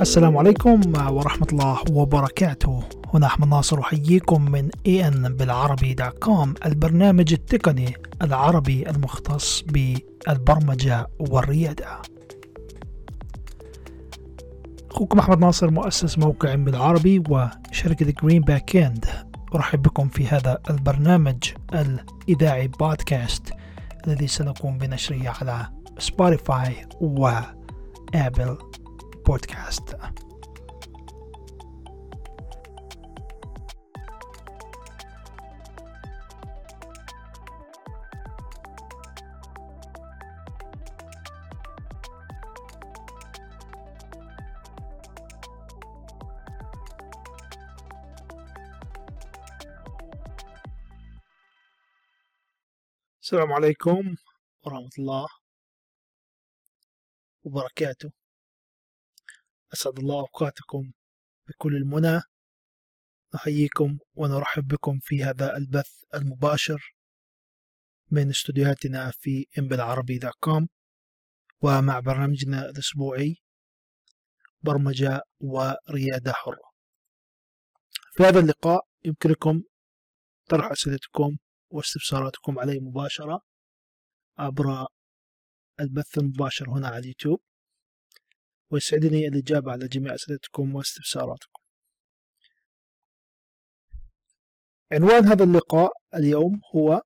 السلام عليكم ورحمة الله وبركاته. هنا أحمد ناصر أحييكم من ان بالعربي دوت كوم البرنامج التقني العربي المختص بالبرمجة والريادة. أخوكم أحمد ناصر مؤسس موقع بالعربي وشركة جرين باك اند أرحب بكم في هذا البرنامج الإذاعي بودكاست الذي سنقوم بنشره على سبوتيفاي وآبل بودكاست. السلام عليكم ورحمة الله وبركاته. أسعد الله أوقاتكم بكل المنى. نحييكم ونرحب بكم في هذا البث المباشر من استديوهاتنا في بالعربي دوت كوم ومع برنامجنا الأسبوعي برمجة وريادة حرة. في هذا اللقاء يمكنكم طرح أسئلتكم واستفساراتكم علي مباشرة عبر البث المباشر هنا على اليوتيوب. ويسعدني الإجابة على جميع أسئلتكم واستفساراتكم. عنوان هذا اللقاء اليوم هو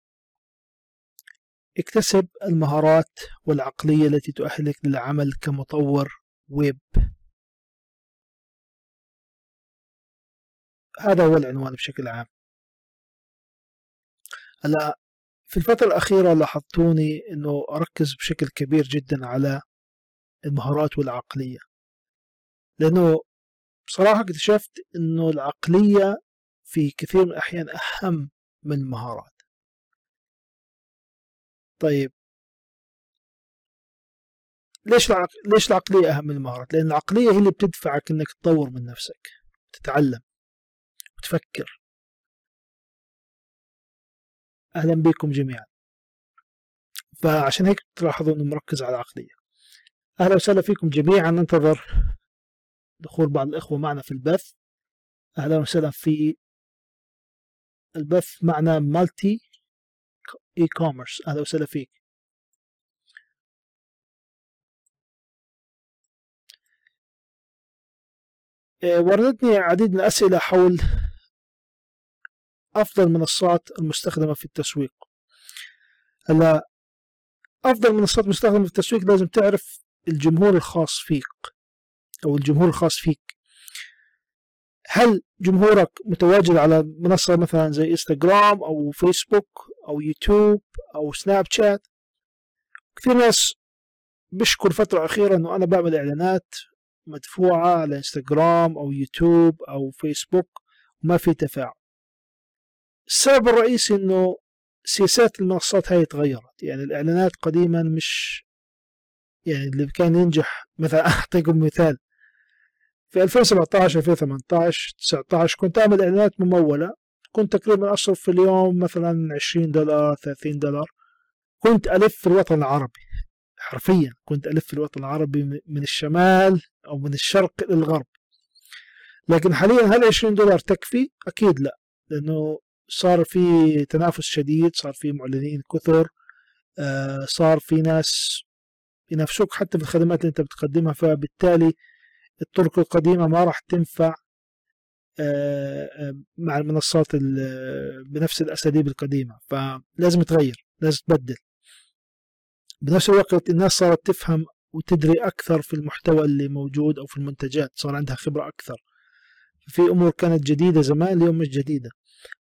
اكتسب المهارات والعقلية التي تؤهلك للعمل كمطور ويب. هذا هو العنوان بشكل عام. هلا في الفترة الأخيرة لاحظتوني أنه أركز بشكل كبير جدا على المهارات والعقلية. لأنه بصراحة اكتشفت أنه العقلية في كثير من الأحيان أهم من المهارات. طيب. ليش العق... ليش العقلية أهم من المهارات؟ لأن العقلية هي اللي بتدفعك إنك تطور من نفسك تتعلم وتفكر أهلا بكم جميعا. فعشان هيك تلاحظوا أنه مركز على العقلية. أهلا وسهلا فيكم جميعا. ننتظر دخول بعض الإخوة معنا في البث. أهلا وسهلا في البث معنا مالتي اي كوميرس أهلا وسهلا فيك. إيه، وردتني عديد من الأسئلة حول أفضل المنصات المستخدمة في التسويق. هلا أفضل منصات مستخدمة في التسويق لازم تعرف الجمهور الخاص فيك أو الجمهور الخاص فيك. هل جمهورك متواجد على منصة مثلا زي انستغرام أو فيسبوك أو يوتيوب أو سناب شات كثير ناس بيشكوا الفترة الأخيرة إنه أنا بعمل إعلانات مدفوعة على انستغرام أو يوتيوب أو فيسبوك وما في تفاعل. السبب الرئيسي إنه سياسات المنصات هاي تغيرت يعني الإعلانات قديما مش يعني اللي كان ينجح مثلا أعطيكم مثال. في 2017 2018 19 كنت أعمل إعلانات ممولة. كنت تقريبا أصرف في اليوم مثلا 20 دولار 30 دولار. كنت ألف في الوطن العربي حرفيا كنت ألف في الوطن العربي من الشمال أو من الشرق للغرب. لكن حاليا هل 20 دولار تكفي؟ أكيد لا لأنه صار في تنافس شديد صار في معلنين كثر آه، صار في ناس ينافسوك حتى في الخدمات اللي انت بتقدمها فبالتالي الطرق القديمة ما راح تنفع آه، آه، مع المنصات بنفس الأساليب القديمة. فلازم تغير لازم تبدل. بنفس الوقت الناس صارت تفهم وتدري أكثر في المحتوى اللي موجود أو في المنتجات صار عندها خبرة أكثر. في أمور كانت جديدة زمان اليوم مش جديدة.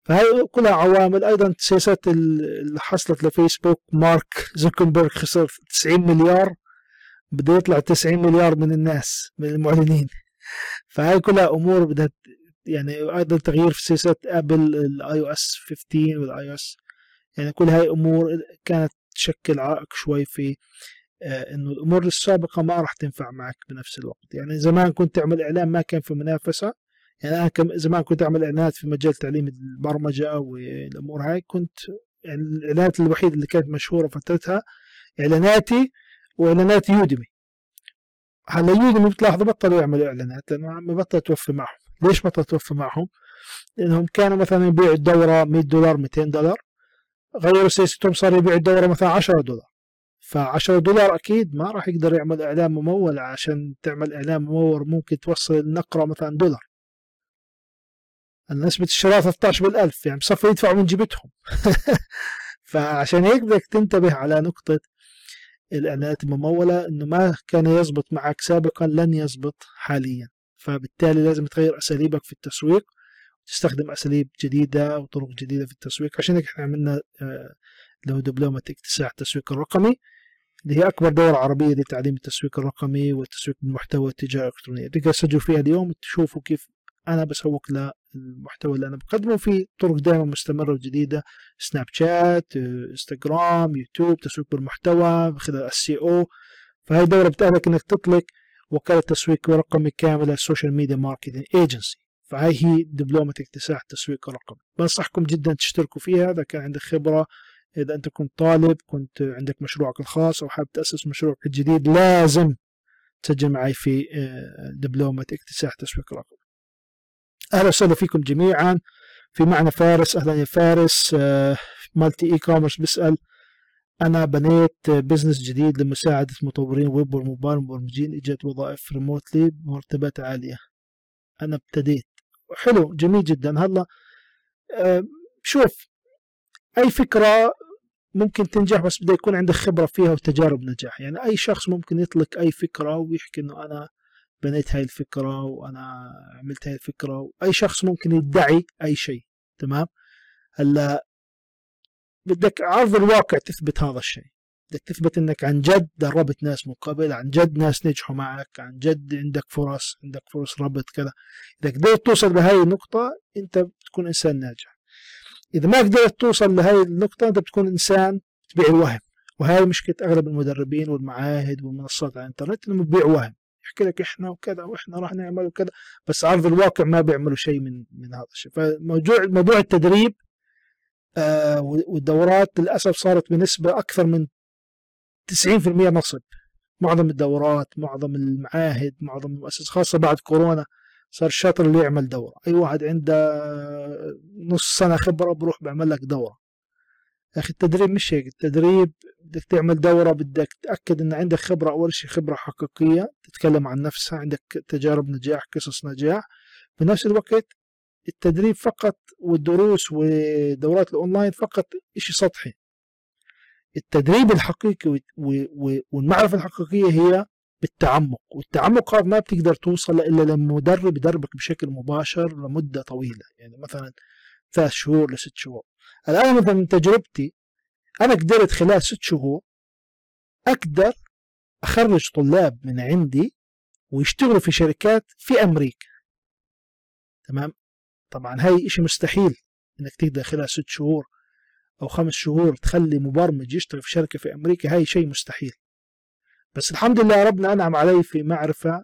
فهي كلها عوامل. أيضا سياسات اللي حصلت لفيسبوك. مارك زوكنبرغ خسر 90 مليار. بده يطلع 90 مليار من الناس من المعلنين. فهي كلها أمور بدها يعني أيضا تغيير في سياسات أبل ال iOS 15 وال iOS. يعني كل هاي أمور كانت تشكل عائق شوي في آه إنه الأمور السابقة ما راح تنفع معك بنفس الوقت. يعني زمان كنت تعمل إعلان ما كان في منافسة. يعني أنا كم زمان كنت أعمل إعلانات في مجال تعليم البرمجة والأمور هاي. كنت يعني الإعلانات الوحيدة اللي كانت مشهورة فترتها إعلاناتي وإعلانات يودمي هلأ يوديمي بتلاحظوا بطلوا يعملوا إعلانات لأنه عم بطل توفي معهم. ليش بطل توفي معهم؟ لأنهم كانوا مثلا يبيعوا الدورة 100 دولار 200 دولار. غيروا سياستهم صار يبيع الدورة مثلا 10 دولار. ف 10 دولار أكيد ما راح يقدر يعمل إعلان ممول عشان تعمل إعلان ممول ممكن توصل النقره مثلا دولار. نسبة الشراء 13 بالألف يعني بصفوا يدفعوا من جيبتهم. فعشان هيك بدك تنتبه على نقطة الإعلانات الممولة إنه ما كان يزبط معك سابقا لن يزبط حاليا. فبالتالي لازم تغير أساليبك في التسويق تستخدم أساليب جديدة وطرق جديدة في التسويق. عشان هيك إحنا عملنا آه، له دبلومة اكتساح التسويق الرقمي اللي هي أكبر دورة عربية لتعليم التسويق الرقمي والتسويق بالمحتوى التجاري الإلكترونية تقدر تسجل فيها اليوم تشوفوا كيف أنا بسوق للمحتوى اللي أنا بقدمه في طرق دائما مستمرة وجديدة. سناب شات إنستغرام يوتيوب تسويق بالمحتوى من خلال ال SEO. فهي دورة بتأهلك إنك تطلق وكالة تسويق رقمي كاملة social media marketing agency فهي هي دبلومة اكتساح التسويق الرقمي بنصحكم جدا تشتركوا فيها إذا كان عندك خبرة إذا أنت كنت طالب كنت عندك مشروعك الخاص أو حابب تأسس مشروعك الجديد لازم تسجل معي في آه، دبلومة اكتساح تسويق رقمي. أهلا وسهلا فيكم جميعا. في معنا فارس. أهلا يا فارس. آه، Multi E-commerce بيسأل أنا بنيت business جديد لمساعدة مطورين ويب والموبايل مبرمجين إجت وظائف remotely بمرتبات عالية. أنا ابتديت. حلو جميل جدا. هلا آه، شوف أي فكرة ممكن تنجح بس بده يكون عندك خبرة فيها وتجارب نجاح. يعني أي شخص ممكن يطلق أي فكرة ويحكي إنه أنا بنيت هاي الفكرة وأنا عملت هاي الفكرة وأي شخص ممكن يدعي أي شيء تمام؟ هلأ بدك عرض الواقع تثبت هذا الشيء بدك تثبت إنك عن جد دربت ناس من قبل عن جد ناس نجحوا معك عن جد عندك فرص عندك فرص ربط كذا. إذا قدرت توصل لهي النقطة أنت بتكون إنسان ناجح. إذا ما قدرت توصل لهي النقطة أنت بتكون إنسان تبيع الوهم وهي مشكلة أغلب المدربين والمعاهد والمنصات على الإنترنت انهم بيبيعوا وهم. يحكي لك إحنا وكذا وإحنا راح نعمل وكذا بس عرض الواقع ما بيعملوا شيء من من هذا الشيء. فموضوع موضوع التدريب آه والدورات للأسف صارت بنسبة أكثر من 90% نصب. معظم الدورات معظم المعاهد معظم المؤسسات خاصة بعد كورونا صار الشاطر اللي يعمل دورة. أي واحد عنده نص سنة خبرة بروح بيعمل لك دورة. يا أخي التدريب مش هيك التدريب بدك تعمل دورة بدك تأكد إن عندك خبرة أول شيء خبرة حقيقية تتكلم عن نفسها عندك تجارب نجاح قصص نجاح. في نفس الوقت التدريب فقط والدروس ودورات الأونلاين فقط شيء سطحي. التدريب الحقيقي والمعرفة الحقيقية هي بالتعمق والتعمق هذا ما بتقدر توصل إلا لما مدرب يدربك بشكل مباشر لمدة طويلة. يعني مثلا ثلاث شهور لست شهور. الآن مثلا من تجربتي أنا قدرت خلال ست شهور أقدر أخرج طلاب من عندي ويشتغلوا في شركات في أمريكا. تمام؟ طبعا هاي إشي مستحيل إنك تقدر خلال ست شهور أو خمس شهور تخلي مبرمج يشتغل في شركة في أمريكا. هاي شيء مستحيل. بس الحمد لله ربنا أنعم علي في معرفة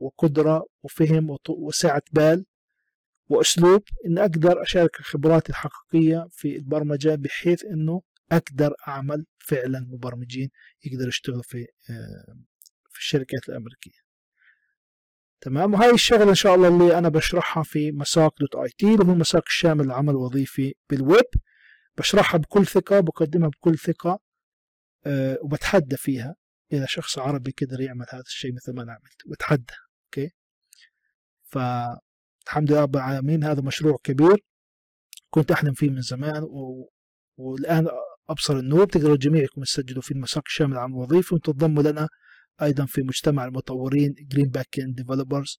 وقدرة وفهم وسعة بال وأسلوب إن أقدر أشارك خبراتي الحقيقية في البرمجة بحيث إنه أقدر أعمل فعلا مبرمجين يقدروا يشتغلوا في آه، في الشركات الأمريكية. تمام؟ وهاي الشغلة إن شاء الله اللي أنا بشرحها في مساق Dot IT اللي هو مساق الشامل للعمل الوظيفي بالويب. بشرحها بكل ثقة بقدمها بكل ثقة أه وبتحدى فيها إذا شخص عربي قدر يعمل هذا الشيء مثل ما أنا عملت. بتحدى أوكي؟ فالحمد لله رب العالمين هذا مشروع كبير. كنت أحلم فيه من زمان و... والآن أبصر النور تقدروا جميعكم تسجلوا في المساق الشامل عن الوظيفة وتنضموا لنا أيضا في مجتمع المطورين جرين backend developers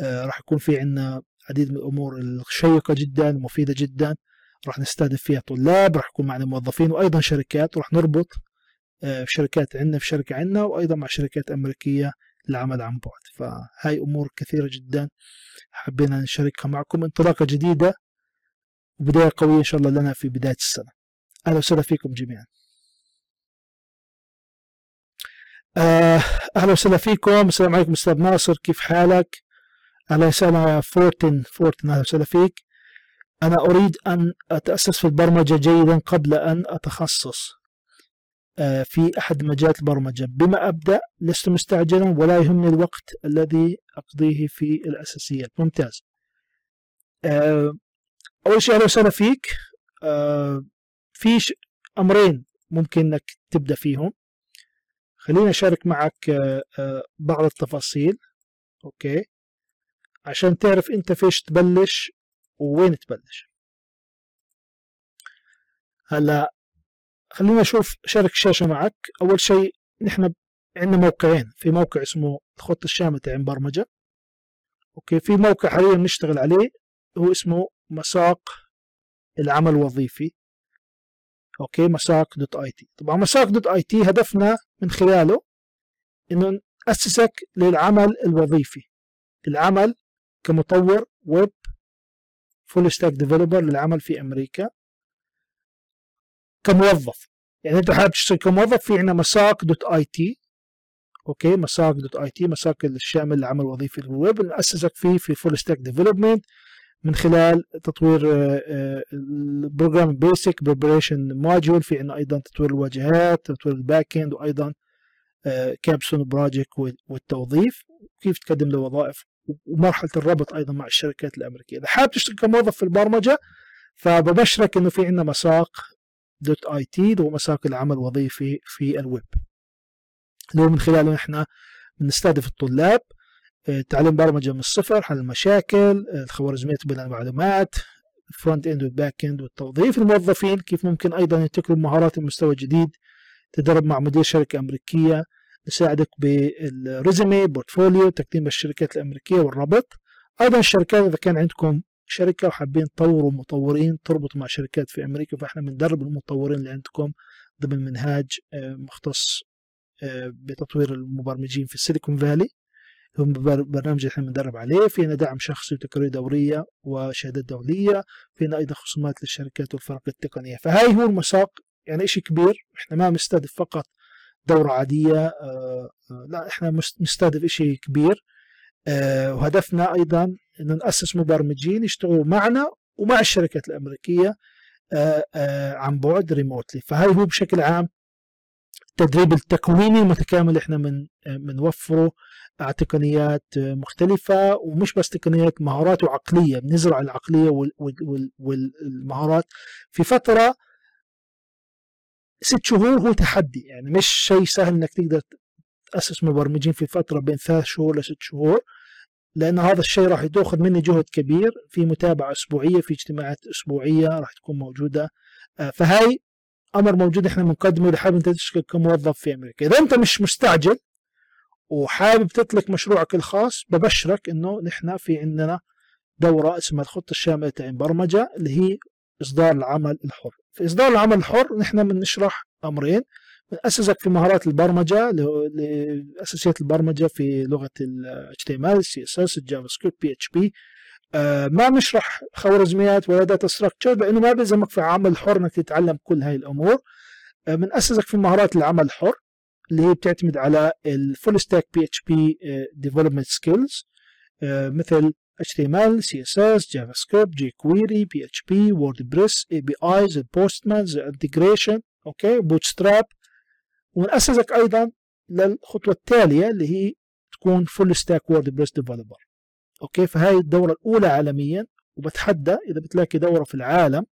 راح يكون في عندنا عديد من الأمور الشيقة جدا مفيدة جدا راح نستهدف فيها طلاب راح يكون معنا موظفين وأيضا شركات وراح نربط آه، شركات عندنا في شركة عندنا وأيضا مع شركات أمريكية للعمل عن بعد. فهاي أمور كثيرة جدا حبينا نشاركها معكم انطلاقة جديدة وبداية قوية إن شاء الله لنا في بداية السنة. أهلا وسهلا فيكم جميعا. آه، أهلا وسهلا فيكم. السلام عليكم أستاذ ناصر. كيف حالك؟ أهلا وسهلا فورتن فورتن أهلا وسهلا فيك. أنا أريد أن أتأسس في البرمجة جيدا قبل أن أتخصص آه، في أحد مجالات البرمجة. بما أبدأ لست مستعجلا ولا يهمني الوقت الذي أقضيه في الأساسيات. ممتاز. آه، أول شيء أهلا وسهلا فيك. في أمرين ممكن أنك تبدأ فيهم. خليني أشارك معك بعض التفاصيل. أوكي. عشان تعرف أنت فيش تبلش ووين تبلش. هلأ خلينا نشوف شارك الشاشة معك. أول شيء نحن عندنا موقعين. في موقع اسمه الخطة الشاملة تاع برمجة أوكي. في موقع حاليا نشتغل عليه هو اسمه مساق العمل الوظيفي. أوكي مساق Dot IT طبعا مساق Dot IT هدفنا من خلاله إنه نأسسك للعمل الوظيفي. العمل كمطور ويب full stack developer للعمل في أمريكا. كموظف. يعني أنت حابب تشتغل كموظف في عندنا مساق Dot IT أوكي مساق Dot IT مساق الشامل للعمل الوظيفي الويب نأسسك فيه في full stack development من خلال تطوير ال program basic preparation module في عندنا أيضا تطوير الواجهات تطوير ال backend وأيضا capstone project والتوظيف كيف تقدم له وظائف ومرحلة الربط أيضا مع الشركات الأمريكية. إذا حابب تشتغل كموظف في البرمجة فببشرك إنه في عندنا مساق. Dot IT اللي هو مساق العمل الوظيفي في الويب. اللي هو من خلاله إحنا بنستهدف الطلاب آه، تعليم برمجة من الصفر حل المشاكل الخوارزميات بنية المعلومات frontend وال backend والتوظيف الموظفين كيف ممكن أيضا ينتقلوا مهارات المستوى الجديد تدرب مع مدير شركة أمريكية نساعدك بال resume portfolio تقديم الشركات الأمريكية والربط. أيضا الشركات إذا كان عندكم شركة وحابين تطوروا مطورين تربطوا مع شركات في أمريكا فإحنا بندرب المطورين اللي عندكم ضمن منهاج آه، مختص آه، بتطوير المبرمجين في السيليكون فالي هم برنامج إحنا بندرب عليه. فينا دعم شخصي وتقارير دورية وشهادات دولية. فينا أيضا خصومات للشركات والفرق التقنية. فهاي هو المساق. يعني إشي كبير. إحنا ما مستهدف فقط دورة عادية آه، لا إحنا مستهدف إشي كبير. وهدفنا أيضا انه نأسس مبرمجين يشتغلوا معنا ومع الشركات الأمريكية آه، آه، عن بعد ريموتلي فهاي هو بشكل عام التدريب التكويني المتكامل إحنا من بنوفره تقنيات مختلفة ومش بس تقنيات مهارات وعقلية بنزرع العقلية والمهارات. في فترة ست شهور هو تحدي يعني مش شيء سهل إنك تقدر تأسس مبرمجين في فترة بين ثلاث شهور لست شهور لأن هذا الشيء راح يأخذ مني جهد كبير في متابعة أسبوعية في اجتماعات أسبوعية راح تكون موجودة. آه، فهاي أمر موجود إحنا بنقدمه إذا حابب أنت تشتغل كموظف في أمريكا. إذا أنت مش مستعجل وحابب تطلق مشروعك الخاص ببشرك إنه نحن في عندنا دورة اسمها الخطة الشاملة تاعت برمجة اللي هي إصدار العمل الحر. في إصدار العمل الحر نحن بنشرح أمرين. أسسك في مهارات البرمجة لأساسيات البرمجة في لغة ال HTML CSS ال JavaScript PHP ما نشرح خوارزميات ولا data structure لأنه ما بيلزمك في عمل حر إنك تتعلم كل هاي الأمور. بنأسسك في مهارات العمل الحر اللي هي بتعتمد على ال full stack PHP development skills مثل HTML, CSS, JavaScript, jQuery, PHP, WordPress, APIs, ال Postmans, integration, أوكي bootstrap. ونأسسك أيضا للخطوة التالية اللي هي تكون full stack press developer أوكي فهاي الدورة الأولى عالميا وبتحدى إذا بتلاقي دورة في العالم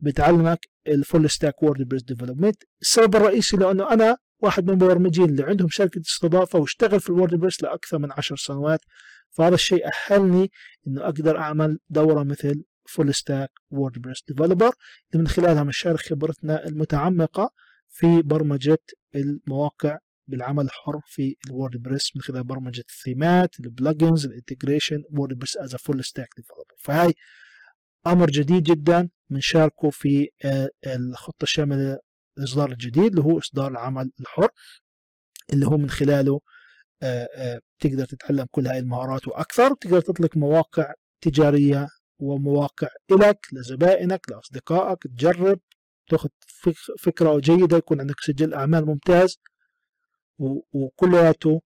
بتعلمك ال full stack WordPress development السبب الرئيسي لأنه أنا واحد من المبرمجين اللي عندهم شركة استضافة واشتغل في ال WordPress لأكثر من عشر سنوات فهذا الشيء أهلني إنه أقدر أعمل دورة مثل full stack WordPress developer من خلالها مشارك خبرتنا المتعمقة في برمجة المواقع بالعمل الحر في ال WordPress من خلال برمجة الثيمات ال plugins ال integration WordPress as full stack developer فهاي أمر جديد جدا بنشاركه في آه، الخطة الشاملة الاصدار الجديد اللي هو إصدار العمل الحر اللي هو من خلاله آه، آه، تقدر تتعلم كل هاي المهارات وأكثر. تقدر تطلق مواقع تجارية ومواقع لك لزبائنك لأصدقائك تجرب تاخذ فكرة جيدة يكون عندك سجل أعمال ممتاز. وكلياته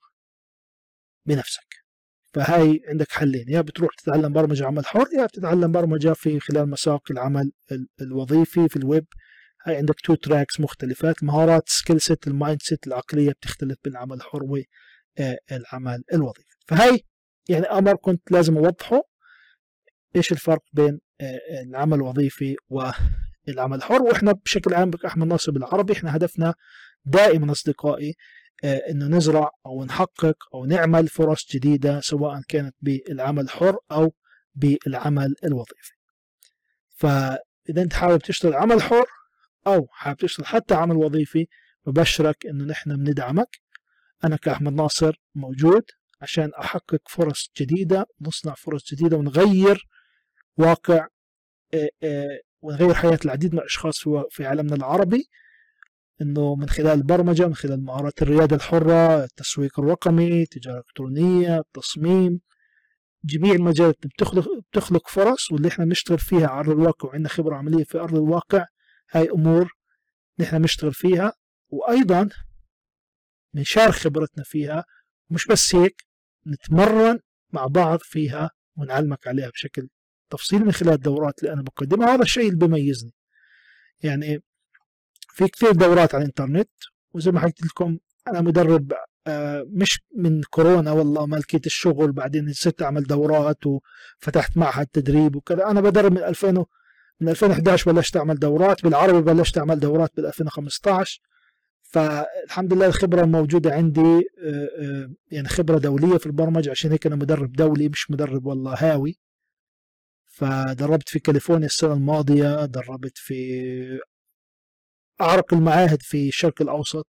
بنفسك. فهاي عندك حلين يا بتروح تتعلم برمجة عمل حر يا بتتعلم برمجة في خلال مساق العمل الوظيفي في الويب هاي عندك two tracks مختلفات مهارات skill set ال mindset العقلية بتختلف بين العمل الحر والعمل الوظيفي. فهي يعني أمر كنت لازم أوضحه إيش الفرق بين العمل الوظيفي والعمل الحر وإحنا بشكل عام أحمد ناصر بالعربي إحنا هدفنا دائما أصدقائي انه نزرع أو نحقق أو نعمل فرص جديدة سواء كانت بالعمل الحر أو بالعمل الوظيفي. فإذا أنت حابب تشتغل عمل حر أو حابب تشتغل حتى عمل وظيفي ببشرك إنه نحن بندعمك أنا كأحمد ناصر موجود عشان أحقق فرص جديدة نصنع فرص جديدة ونغير واقع ونغير حياة العديد من الأشخاص في عالمنا العربي إنه من خلال البرمجة من خلال مهارات الريادة الحرة التسويق الرقمي التجارة الإلكترونية التصميم جميع المجالات بتخلق بتخلق فرص واللي إحنا بنشتغل فيها على أرض الواقع وعندنا خبرة عملية في أرض الواقع هاي أمور نحن بنشتغل فيها. وأيضا بنشارك خبرتنا فيها مش بس هيك نتمرن مع بعض فيها ونعلمك عليها بشكل تفصيلي من خلال الدورات اللي أنا بقدمها. هذا الشيء اللي بيميزني. يعني في كثير دورات على الإنترنت وزي ما حكيت لكم أنا مدرب آه، مش من كورونا والله ما لقيت الشغل بعدين صرت أعمل دورات وفتحت معهد تدريب وكذا. أنا بدرب من 2000 من 2011 بلشت أعمل دورات بالعربي بلشت أعمل دورات بال 2015 فالحمد لله الخبرة الموجودة عندي آه، آه، يعني خبرة دولية في البرمجة عشان هيك أنا مدرب دولي مش مدرب والله هاوي. فدربت في كاليفورنيا السنة الماضية دربت في أعرق المعاهد في الشرق الأوسط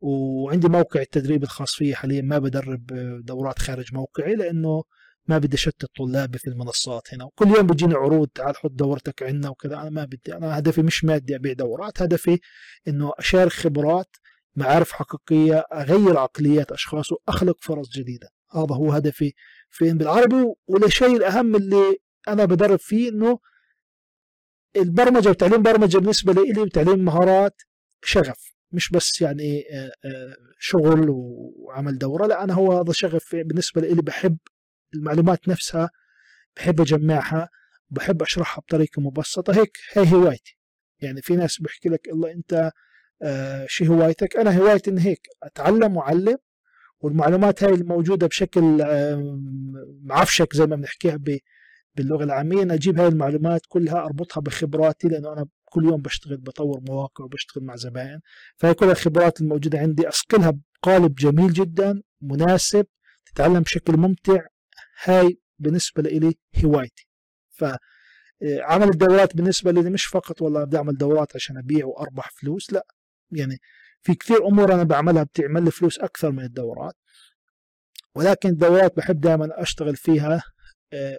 وعندي موقع التدريب الخاص فيه حاليا ما بدرب دورات خارج موقعي لأنه ما بدي أشتت طلابي في المنصات هنا. وكل يوم بيجيني عروض تعال حط دورتك عندنا وكذا أنا ما بدي أنا هدفي مش مادي أبيع دورات هدفي إنه أشارك خبرات معارف حقيقية أغير عقليات أشخاص وأخلق فرص جديدة. هذا هو هدفي في بالعربي والشيء الأهم اللي أنا بدرب فيه إنه البرمجة وتعليم برمجة بالنسبة لي وتعليم مهارات شغف مش بس يعني آه، آه، شغل وعمل دورة لا أنا هو هذا شغف بالنسبة لي بحب المعلومات نفسها بحب أجمعها بحب أشرحها بطريقة مبسطة. هيك هي هوايتي. يعني في ناس بيحكي لك الله أنت آه شو هوايتك؟ أنا هوايتي إن هيك أتعلم وأعلم والمعلومات هاي الموجودة بشكل معفشك زي ما بنحكيها باللغة العامية أنا أجيب هاي المعلومات كلها أربطها بخبراتي لأنه أنا كل يوم بشتغل بطور مواقع وبشتغل مع زبائن. فهي كل الخبرات الموجودة عندي. اصقلها بقالب جميل جدا مناسب تتعلم بشكل ممتع. هاي بالنسبة لي هوايتي. ف عمل الدورات بالنسبة لي مش فقط والله بدي أعمل دورات عشان أبيع وأربح فلوس لا. يعني في كثير أمور أنا بعملها بتعمل لي فلوس أكثر من الدورات. ولكن الدورات بحب دائما أشتغل فيها آه،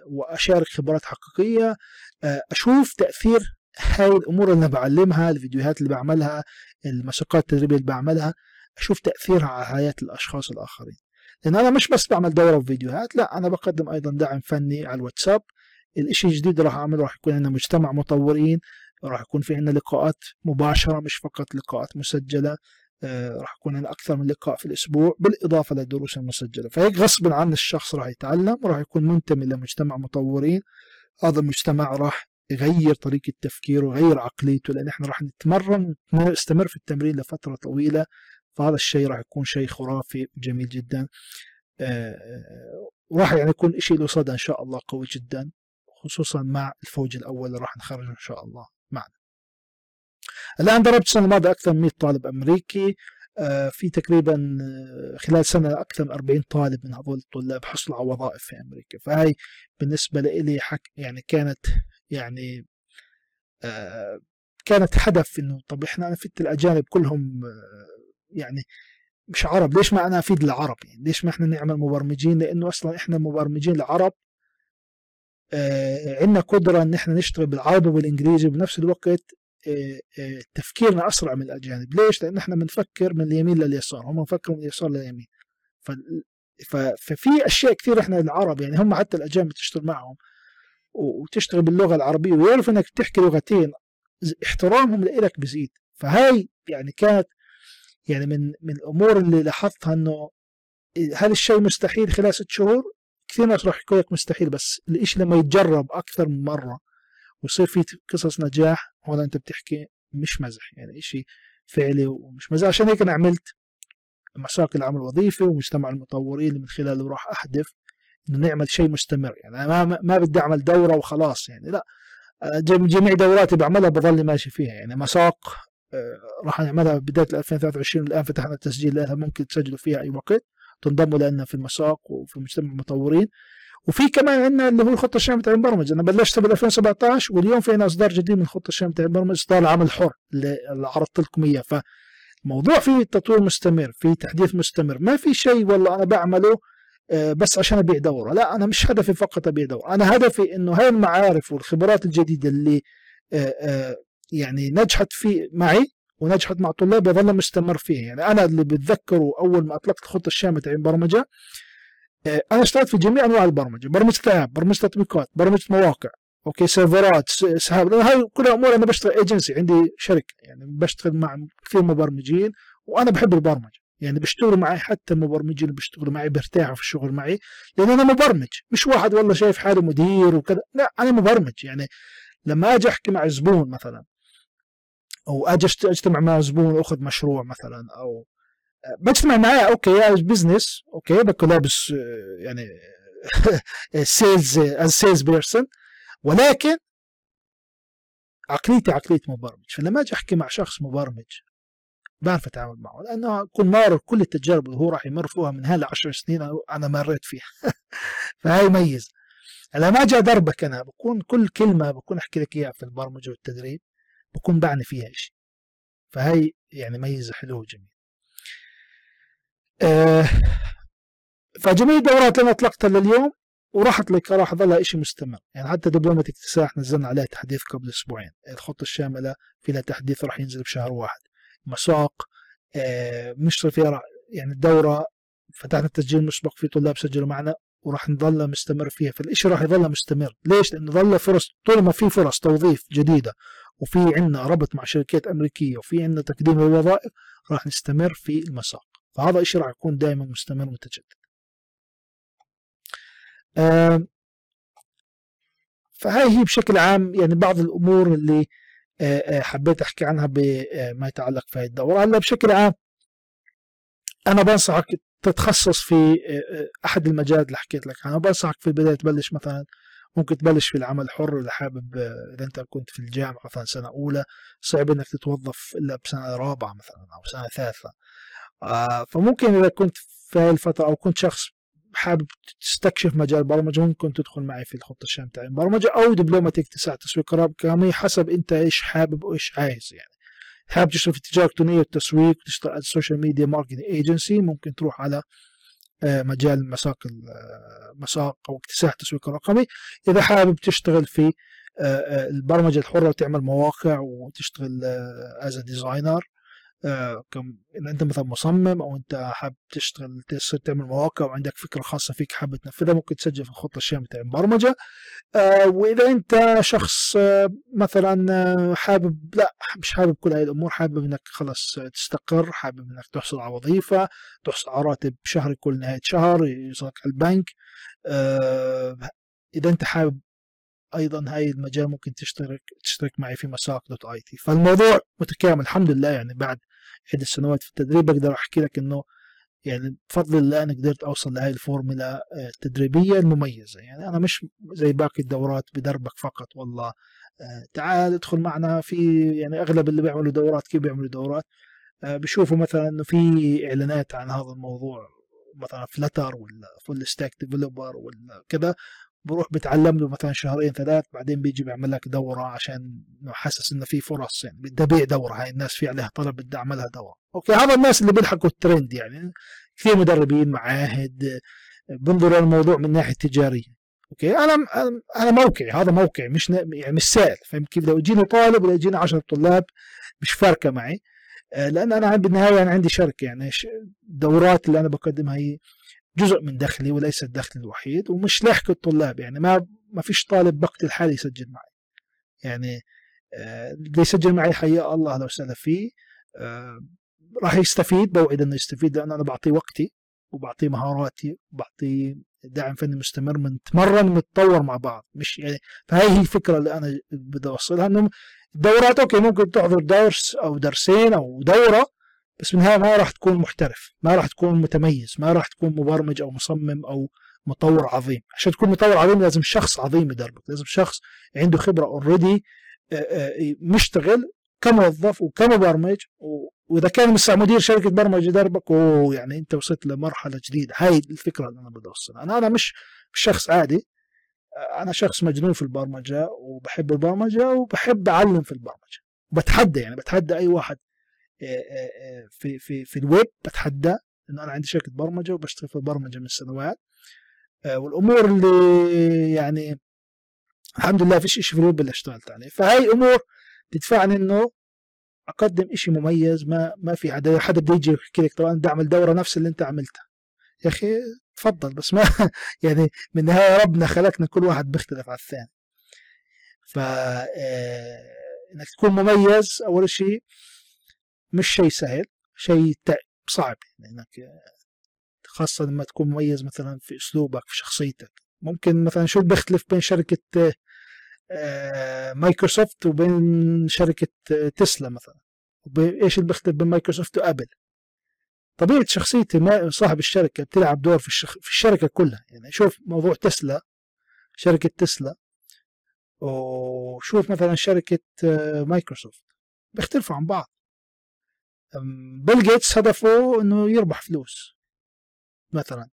وأشارك خبرات حقيقية. آه، أشوف تأثير هاي الأمور اللي بعلمها الفيديوهات اللي بعملها المساقات التدريبية اللي بعملها أشوف تأثيرها على حياة الأشخاص الآخرين. لأن أنا مش بس بعمل دورة وفيديوهات لا أنا بقدم أيضا دعم فني على الواتساب. الإشي الجديد راح أعمله راح يكون عندنا مجتمع مطورين راح يكون في عندنا لقاءات مباشرة مش فقط لقاءات مسجلة. آه، راح يكون عندنا أكثر من لقاء في الأسبوع بالإضافة للدروس المسجلة. فهيك غصبا عن الشخص راح يتعلم وراح يكون منتمي لمجتمع مطورين. هذا المجتمع راح يغير طريقة تفكيره ويغير عقليته لأن إحنا راح نتمرن ونستمر في التمرين لفترة طويلة. فهذا الشيء راح يكون شيء خرافي جميل جدا. آه، وراح يعني يكون شيء له صدى إن شاء الله قوي جدا خصوصا مع الفوج الأول اللي راح نخرجه إن شاء الله. معنا. الآن ضربت السنة الماضية أكثر من 100 طالب أمريكي آه، في تقريبا آه، خلال سنة أكثر من 40 طالب من هذول الطلاب حصلوا على وظائف في أمريكا. فهي بالنسبة لي حك يعني كانت يعني آه، كانت هدف إنه طب إحنا نفيد الأجانب كلهم يعني مش عرب. ليش ما أنا أفيد العرب؟ يعني ليش ما إحنا نعمل مبرمجين؟ لأنه أصلا إحنا مبرمجين العرب عندنا قدرة إن إحنا نشتغل بالعربي والإنجليزي وبنفس الوقت تفكيرنا أسرع من الأجانب. ليش؟ لأن إحنا بنفكر من اليمين لليسار هم بفكروا من اليسار لليمين. ففي أشياء كثير إحنا العرب يعني هم حتى الأجانب تشتغل معهم وتشتغل باللغة العربية ويعرف إنك تحكي لغتين احترامهم لك بزيد فهاي يعني كانت يعني من من الأمور اللي لاحظتها إنه هل الشيء مستحيل خلال ست شهور؟ كثير ناس راح يقول لك مستحيل بس الإشي لما يتجرب أكثر من مرة ويصير في قصص نجاح هون أنت بتحكي مش مزح يعني شيء فعلي ومش مزح. عشان هيك أنا عملت مساق العمل الوظيفي ومجتمع المطورين اللي من خلاله راح اهدف إنه نعمل شيء مستمر. يعني ما ما بدي أعمل دورة وخلاص يعني لا. جميع دوراتي بعملها بظل ماشي فيها. يعني مساق آه، راح نعملها بداية 2023 الآن فتحنا التسجيل لها ممكن تسجلوا فيها أي وقت تنضموا لنا في المساق وفي مجتمع المطورين. وفي كمان عندنا اللي هو الخطه الشامله تاع البرمجة. أنا بلشت بال 2017 واليوم في عندنا اصدار جديد من الخطه الشامله تاع البرمجة إصدار العمل الحر اللي عرضت لكم إياه. فالموضوع فيه تطوير مستمر في تحديث مستمر. ما في شيء والله أنا بعمله آه، بس عشان أبيع دوره. لا أنا مش هدفي فقط أبيع دوره. أنا هدفي إنه هاي المعارف والخبرات الجديدة اللي آه، آه، يعني نجحت في معي ونجحت مع طلاب يظل مستمر فيها. يعني أنا اللي بتذكره أول ما أطلقت الخطه الشامله تاع البرمجة أنا اشتغلت في جميع أنواع البرمجة برمجة app برمجة تطبيقات برمجة مواقع أوكي سيرفرات سحاب هاي كلها امور أنا بشتغل ايجنسي عندي شركة يعني بشتغل مع كثير مبرمجين وأنا بحب البرمجة يعني بيشتغلوا معي حتى المبرمجين اللي بيشتغلوا معي بيرتاحوا في الشغل معي لأن أنا مبرمج مش واحد والله شايف حاله مدير وكذا لا أنا مبرمج يعني لما أجي أحكي مع زبون مثلا أو أجي أجتمع مع زبون واخذ مشروع مثلا أو بجتمع معاه أوكي يا business أوكي بكون لابس يعني sales as sales person ولكن عقليتي عقلية مبرمج. فلما أجي أحكي مع شخص مبرمج بعرف أتعامل معه. لأنه اكون مار كل التجارب اللي هو راح يمر فيها من هلا 10 سنين أنا مريت فيها. فهي يميز لما أجي ادربك أنا بكون كل كلمة بكون أحكي لك إياها في البرمجة والتدريب بكون بعني فيها شيء فهي يعني ميزة حلوة وجميلة. آه فجميع الدورات اللي أنا أطلقتها لليوم وراحت لك راح ظلها شيء مستمر. يعني حتى دبلومة اكتساح نزلنا عليها تحديث قبل أسبوعين. الخطة الشاملة في لها تحديث راح ينزل بشهر واحد. مساق آه بنشتغل فيها يعني الدورة فتحنا التسجيل مسبق في طلاب سجلوا معنا وراح نظل مستمر فيها. فالإشي راح يظل مستمر. ليش؟ لأنه ظل فرص طول ما في فرص توظيف جديدة وفي عندنا ربط مع شركات أمريكية وفي عندنا تقديم للوظائف راح نستمر في المساق. فهذا الشيء راح يكون دائما مستمر متجدد آه فهاي هي بشكل عام يعني بعض الأمور اللي آه، آه، حبيت أحكي عنها بما يتعلق في هذه الدورة. هلا بشكل عام أنا بنصحك تتخصص في آه، أحد المجالات اللي حكيت لك عنها. بنصحك في البداية تبلش مثلا ممكن تبلش في العمل الحر إذا حابب إذا أنت كنت في الجامعة مثلا سنة أولى صعب إنك تتوظف إلا بسنة رابعة مثلا أو سنة ثالثة. فممكن إذا كنت في هذه الفترة أو كنت شخص حابب تستكشف مجال البرمجه ممكن تدخل معي في الخطة الشامله تاع البرمجه أو دبلومه اكتساح تسويق رقمي حسب أنت إيش حابب وإيش عايز يعني. حابب تشتغل في التجارة الإلكترونية والتسويق تشتغل ال social media marketing agency ممكن تروح على آه، مجال مساق آه، مساق أو اكتساح التسويق الرقمي إذا حابب تشتغل في آه، البرمجة الحرة وتعمل مواقع وتشتغل as designer آه، إن أنت مثلا مصمم أو أنت حابب تشتغل تصير تعمل مواقع وعندك فكرة خاصة فيك حابب تنفذها ممكن تسجل في الخطة الشاملة بتاع البرمجة. آه، وإذا أنت شخص آه، مثلا حابب لا مش حابب كل هاي الأمور حابب إنك خلص تستقر حابب إنك تحصل على وظيفة تحصل على راتب شهري كل نهاية شهر يوصلك على البنك. إذا أنت حابب أيضا هاي المجال ممكن تشترك تشترك معي في مساق dot IT. فالموضوع متكامل الحمد لله يعني بعد عدة سنوات في التدريب أقدر أحكي لك إنه يعني بفضل الله أنا قدرت أوصل لهي الفورمولا آه، التدريبية المميزة. يعني أنا مش زي باقي الدورات بدربك فقط والله آه، تعال ادخل معنا في يعني أغلب اللي بيعملوا دورات كيف بيعملوا دورات؟ آه، بيشوفوا مثلا إنه في إعلانات عن هذا الموضوع مثلا Flutter ولا full stack developer ولا كذا. بروح بتعلم له مثلا شهرين ثلاث بعدين بيجي بيعمل لك دورة عشان حاسس إنه في فرص يعني بدي ابيع دورة هاي الناس في عليها طلب بدي أعملها دورة. okay هذا الناس اللي بيلحقوا الترند يعني كثير مدربين معاهد بنظر الموضوع من ناحية تجارية. أوكي أنا أنا موقعي هذا موقعي مش يعني مش سائل فهمت كيف؟ لو يجيني طالب ولا يجيني 10 طلاب مش فارقة معي. آه، لأن أنا بالنهاية أنا عندي شركة يعني الدورات اللي أنا بقدمها هي جزء من دخلي وليس الدخل الوحيد ومش لاحق الطلاب يعني ما ما فيش طالب بقت الحال يسجل معي. يعني آه، اللي يسجل معي حيا الله لو سنة فيه آه، راح يستفيد بوعد إنه يستفيد لأن أنا بعطيه وقتي وبعطيه مهاراتي وبعطيه دعم فني مستمر بنتمرن ونتطور مع بعض. مش يعني فهي هي الفكرة اللي أنا بدي أوصلها إنه الدورات okay ممكن تحضر درس أو درسين أو دورة بس في النهايه ما راح تكون محترف ما راح تكون متميز ما راح تكون مبرمج أو مصمم أو مطور عظيم. عشان تكون مطور عظيم لازم شخص عظيم يدربك لازم شخص عنده خبرة already مشتغل كموظف وكمبرمج وإذا كان مسا مدير شركة برمجة يدربك أوه يعني أنت وصلت لمرحلة جديدة. هاي الفكرة اللي أنا بدي أوصلها. أنا أنا مش شخص عادي. أنا شخص مجنون في البرمجة وبحب البرمجة وبحب أعلم في البرمجة. بتحدى يعني بتحدى أي واحد. في في في الويب بتحدى إنه أنا عندي شركة برمجة وبشتغل في البرمجة من سنوات والأمور اللي يعني الحمد لله فيش شيء في الويب اللي اشتغلت عليه. فهي أمور تدفعني إنه أقدم شيء مميز ما ما في حدا حدا بده يجي يحكي لك طبعا بدي أعمل دورة نفس اللي أنت عملتها. يا أخي تفضل بس ما يعني من النهايه ربنا خلقنا كل واحد بيختلف على الثاني. ف إنك تكون مميز أول شيء مش شيء سهل شيء صعب. يعني انك خاصة لما تكون مميز مثلا في أسلوبك في شخصيتك. ممكن مثلا شو بيختلف بين شركة مايكروسوفت وبين شركة تسلا مثلا؟ إيش اللي بيختلف بين مايكروسوفت وأبل؟ طبيعة شخصية صاحب الشركة بتلعب دور في, الشخ... في الشركة كلها. يعني شوف موضوع تسلا شركة تسلا وشوف مثلا شركة مايكروسوفت. بيختلفوا عن بعض. بيل جيتس هدفه إنه يربح فلوس مثلا.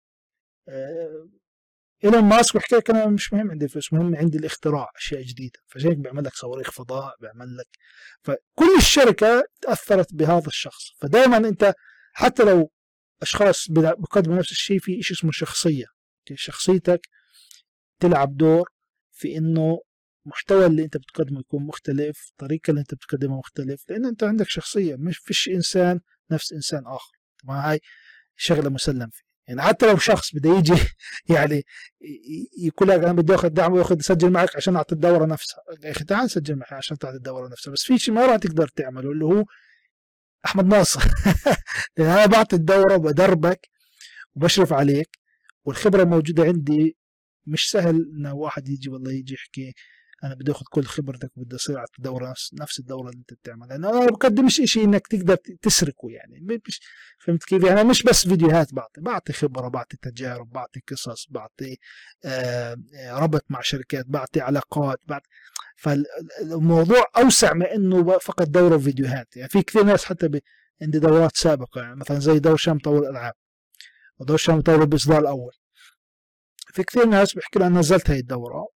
إيلون ماسك بحكي لك أنا مش مهم عندي فلوس مهم عندي الاختراع أشياء جديدة. فعشان هيك بيعمل لك صواريخ فضاء بيعمل لك. فكل الشركة تأثرت بهذا الشخص. فدائما أنت حتى لو أشخاص بيقدموا نفس الشيء في شيء اسمه شخصية. شخصيتك تلعب دور في إنه المحتوى اللي انت بتقدمه يكون مختلف الطريقة اللي انت بتقدمها مختلف لأن انت عندك شخصية مش فيش إنسان نفس إنسان آخر. طبعا هاي شغلة مسلم فيها. يعني حتى لو شخص بده يجي يعني يقول لك أنا بدي آخذ دعم وآخذ اسجل معك عشان أعطي الدورة نفسها. يا أخي تعال سجل معي عشان تعطي الدورة نفسها. بس في شيء ما راح تقدر تعمله اللي هو أحمد ناصر. لأن أنا بعطي الدورة وبدربك وبشرف عليك والخبرة الموجوده عندي مش سهل ان واحد يجي والله يجي يحكي أنا بدي آخذ كل خبرتك وبدي أصير على الدورة نفس نفس الدورة اللي أنت بتعملها. لأنه أنا ما بقدمش شيء إنك تقدر تسرقه يعني. مش فهمت كيف؟ يعني مش بس فيديوهات بعطي بعطي خبرة بعطي تجارب بعطي قصص بعطي آه ربط مع شركات بعطي علاقات بعطي فالموضوع أوسع من إنه فقط دورة فيديوهات يعني في كثير ناس حتى عندي دورات سابقة يعني مثلا زي دور شام مطور الالعاب ودور شام مطور الاصدار الأول. في كثير ناس بيحكي لي أنا نزلت هاي الدورة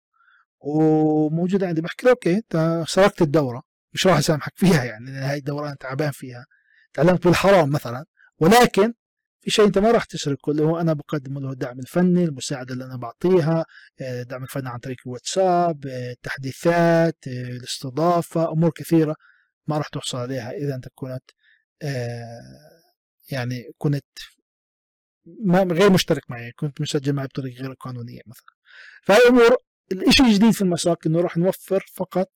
وموجودة عندي. بحكي له أوكي أنت سرقت الدورة. مش راح أسامحك فيها يعني لأن هاي الدورة أنا تعبان فيها. تعلمت بالحرام مثلا. ولكن في شيء أنت ما راح تسرقه اللي هو أنا بقدم له الدعم الفني المساعدة اللي أنا بعطيها الدعم الفني عن طريق الواتساب التحديثات الاستضافة أمور كثيرة ما راح تحصل عليها إذا أنت كنت يعني كنت ما غير مشترك معي كنت مسجل معي بطريقة غير قانونية مثلا. فهي أمور الشيء الجديد في المساق إنه راح نوفر فقط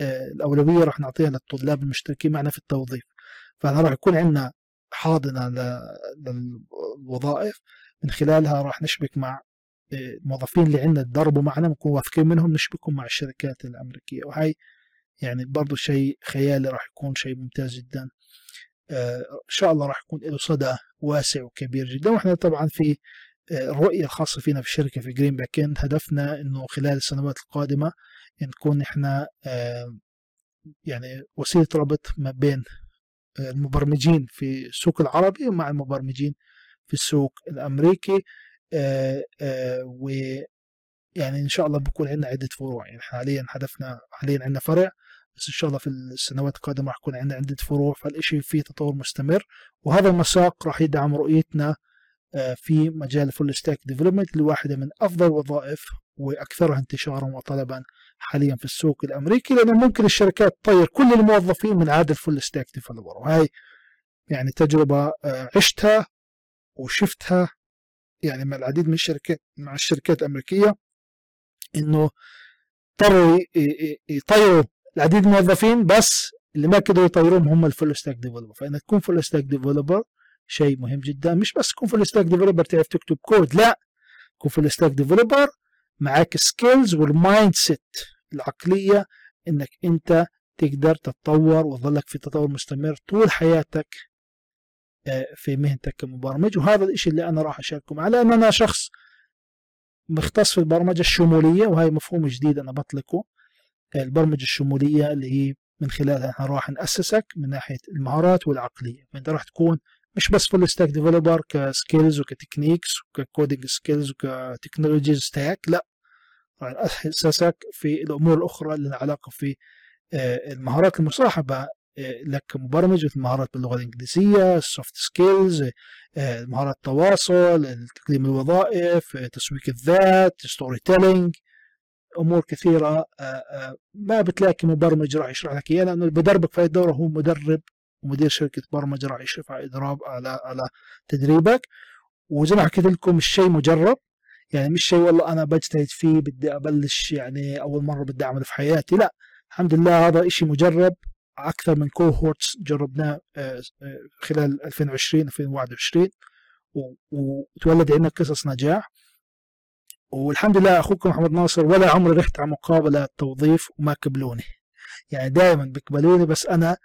الأولوية راح نعطيها للطلاب المشتركين معنا في التوظيف. فاحنا راح يكون عندنا حاضنة للوظائف. من خلالها راح نشبك مع الموظفين اللي عندنا تدربوا معنا نكون واثقين منهم نشبكهم مع الشركات الأمريكية. وهي يعني برضه شيء خيالي راح يكون شيء ممتاز جدا. إن شاء الله راح يكون له صدى واسع وكبير جدا. وإحنا طبعا في الرؤية الخاصة فينا في الشركة في Green Backend هدفنا إنه خلال السنوات القادمة نكون إحنا يعني وسيلة ربط ما بين المبرمجين في السوق العربي ومع المبرمجين في السوق الأمريكي و يعني إن شاء الله بكون عندنا عدة فروع. يعني حاليا هدفنا حاليا عندنا فرع بس إن شاء الله في السنوات القادمة راح يكون عندنا عدة فروع فالإشي فيه تطور مستمر وهذا المساق راح يدعم رؤيتنا في مجال full stack development اللي واحدة من أفضل الوظائف وأكثرها انتشارا وطلبا حاليا في السوق الأمريكي لأنه ممكن الشركات تطير كل الموظفين من عادة full stack developer وهي يعني تجربة عشتها وشفتها يعني مع العديد من الشركات مع الشركات الأمريكية إنه اضطروا يطيروا العديد من الموظفين بس اللي ما قدروا يطيروهم هم ال full stack developer فإنك تكون full stack developer شيء مهم جدا. مش بس تكون full stack developer تعرف تكتب كود لا. تكون full stack developer معك skills وال mindset العقلية إنك أنت تقدر تتطور وتظلك في تطور مستمر طول حياتك آه، في مهنتك كمبرمج. وهذا الشيء اللي أنا راح أشارككم على ان أنا شخص مختص في البرمجة الشمولية وهي مفهوم جديد أنا بطلقه. البرمجة الشمولية اللي هي من خلالها راح نأسسك من ناحية المهارات والعقلية. فأنت راح تكون مش بس فول ستاك ديفلوبر كسكيلز وكتكنيكس وككودينج سكيلز وكتكنولوجيز ستاك لا. راح ناسسك في الأمور الأخرى اللي لها علاقة في آه، المهارات المصاحبة آه، لك كمبرمج مثل المهارات باللغة الإنجليزية ال soft skills آه، مهارات التواصل تقديم الوظائف تسويق الذات storytelling أمور كثيرة ما بتلاقي مبرمج راح يشرح لك إياها لأنه اللي بدربك في الدورة هو مدرب ومدير شركة برمجة راح يشرف على إضراب على على تدريبك. وزي ما حكيت لكم الشيء مجرب. يعني مش شيء والله أنا بجتهد فيه بدي أبلش يعني أول مرة بدي أعمله في حياتي لا. الحمد لله هذا شيء مجرب. أكثر من كوهورتس جربناه آه، آه، خلال 2020 2021 وتولد عندنا قصص نجاح. والحمد لله أخوكم محمد ناصر ولا عمري رحت على مقابلة توظيف وما قبلوني. يعني دائما بيقبلوني بس أنا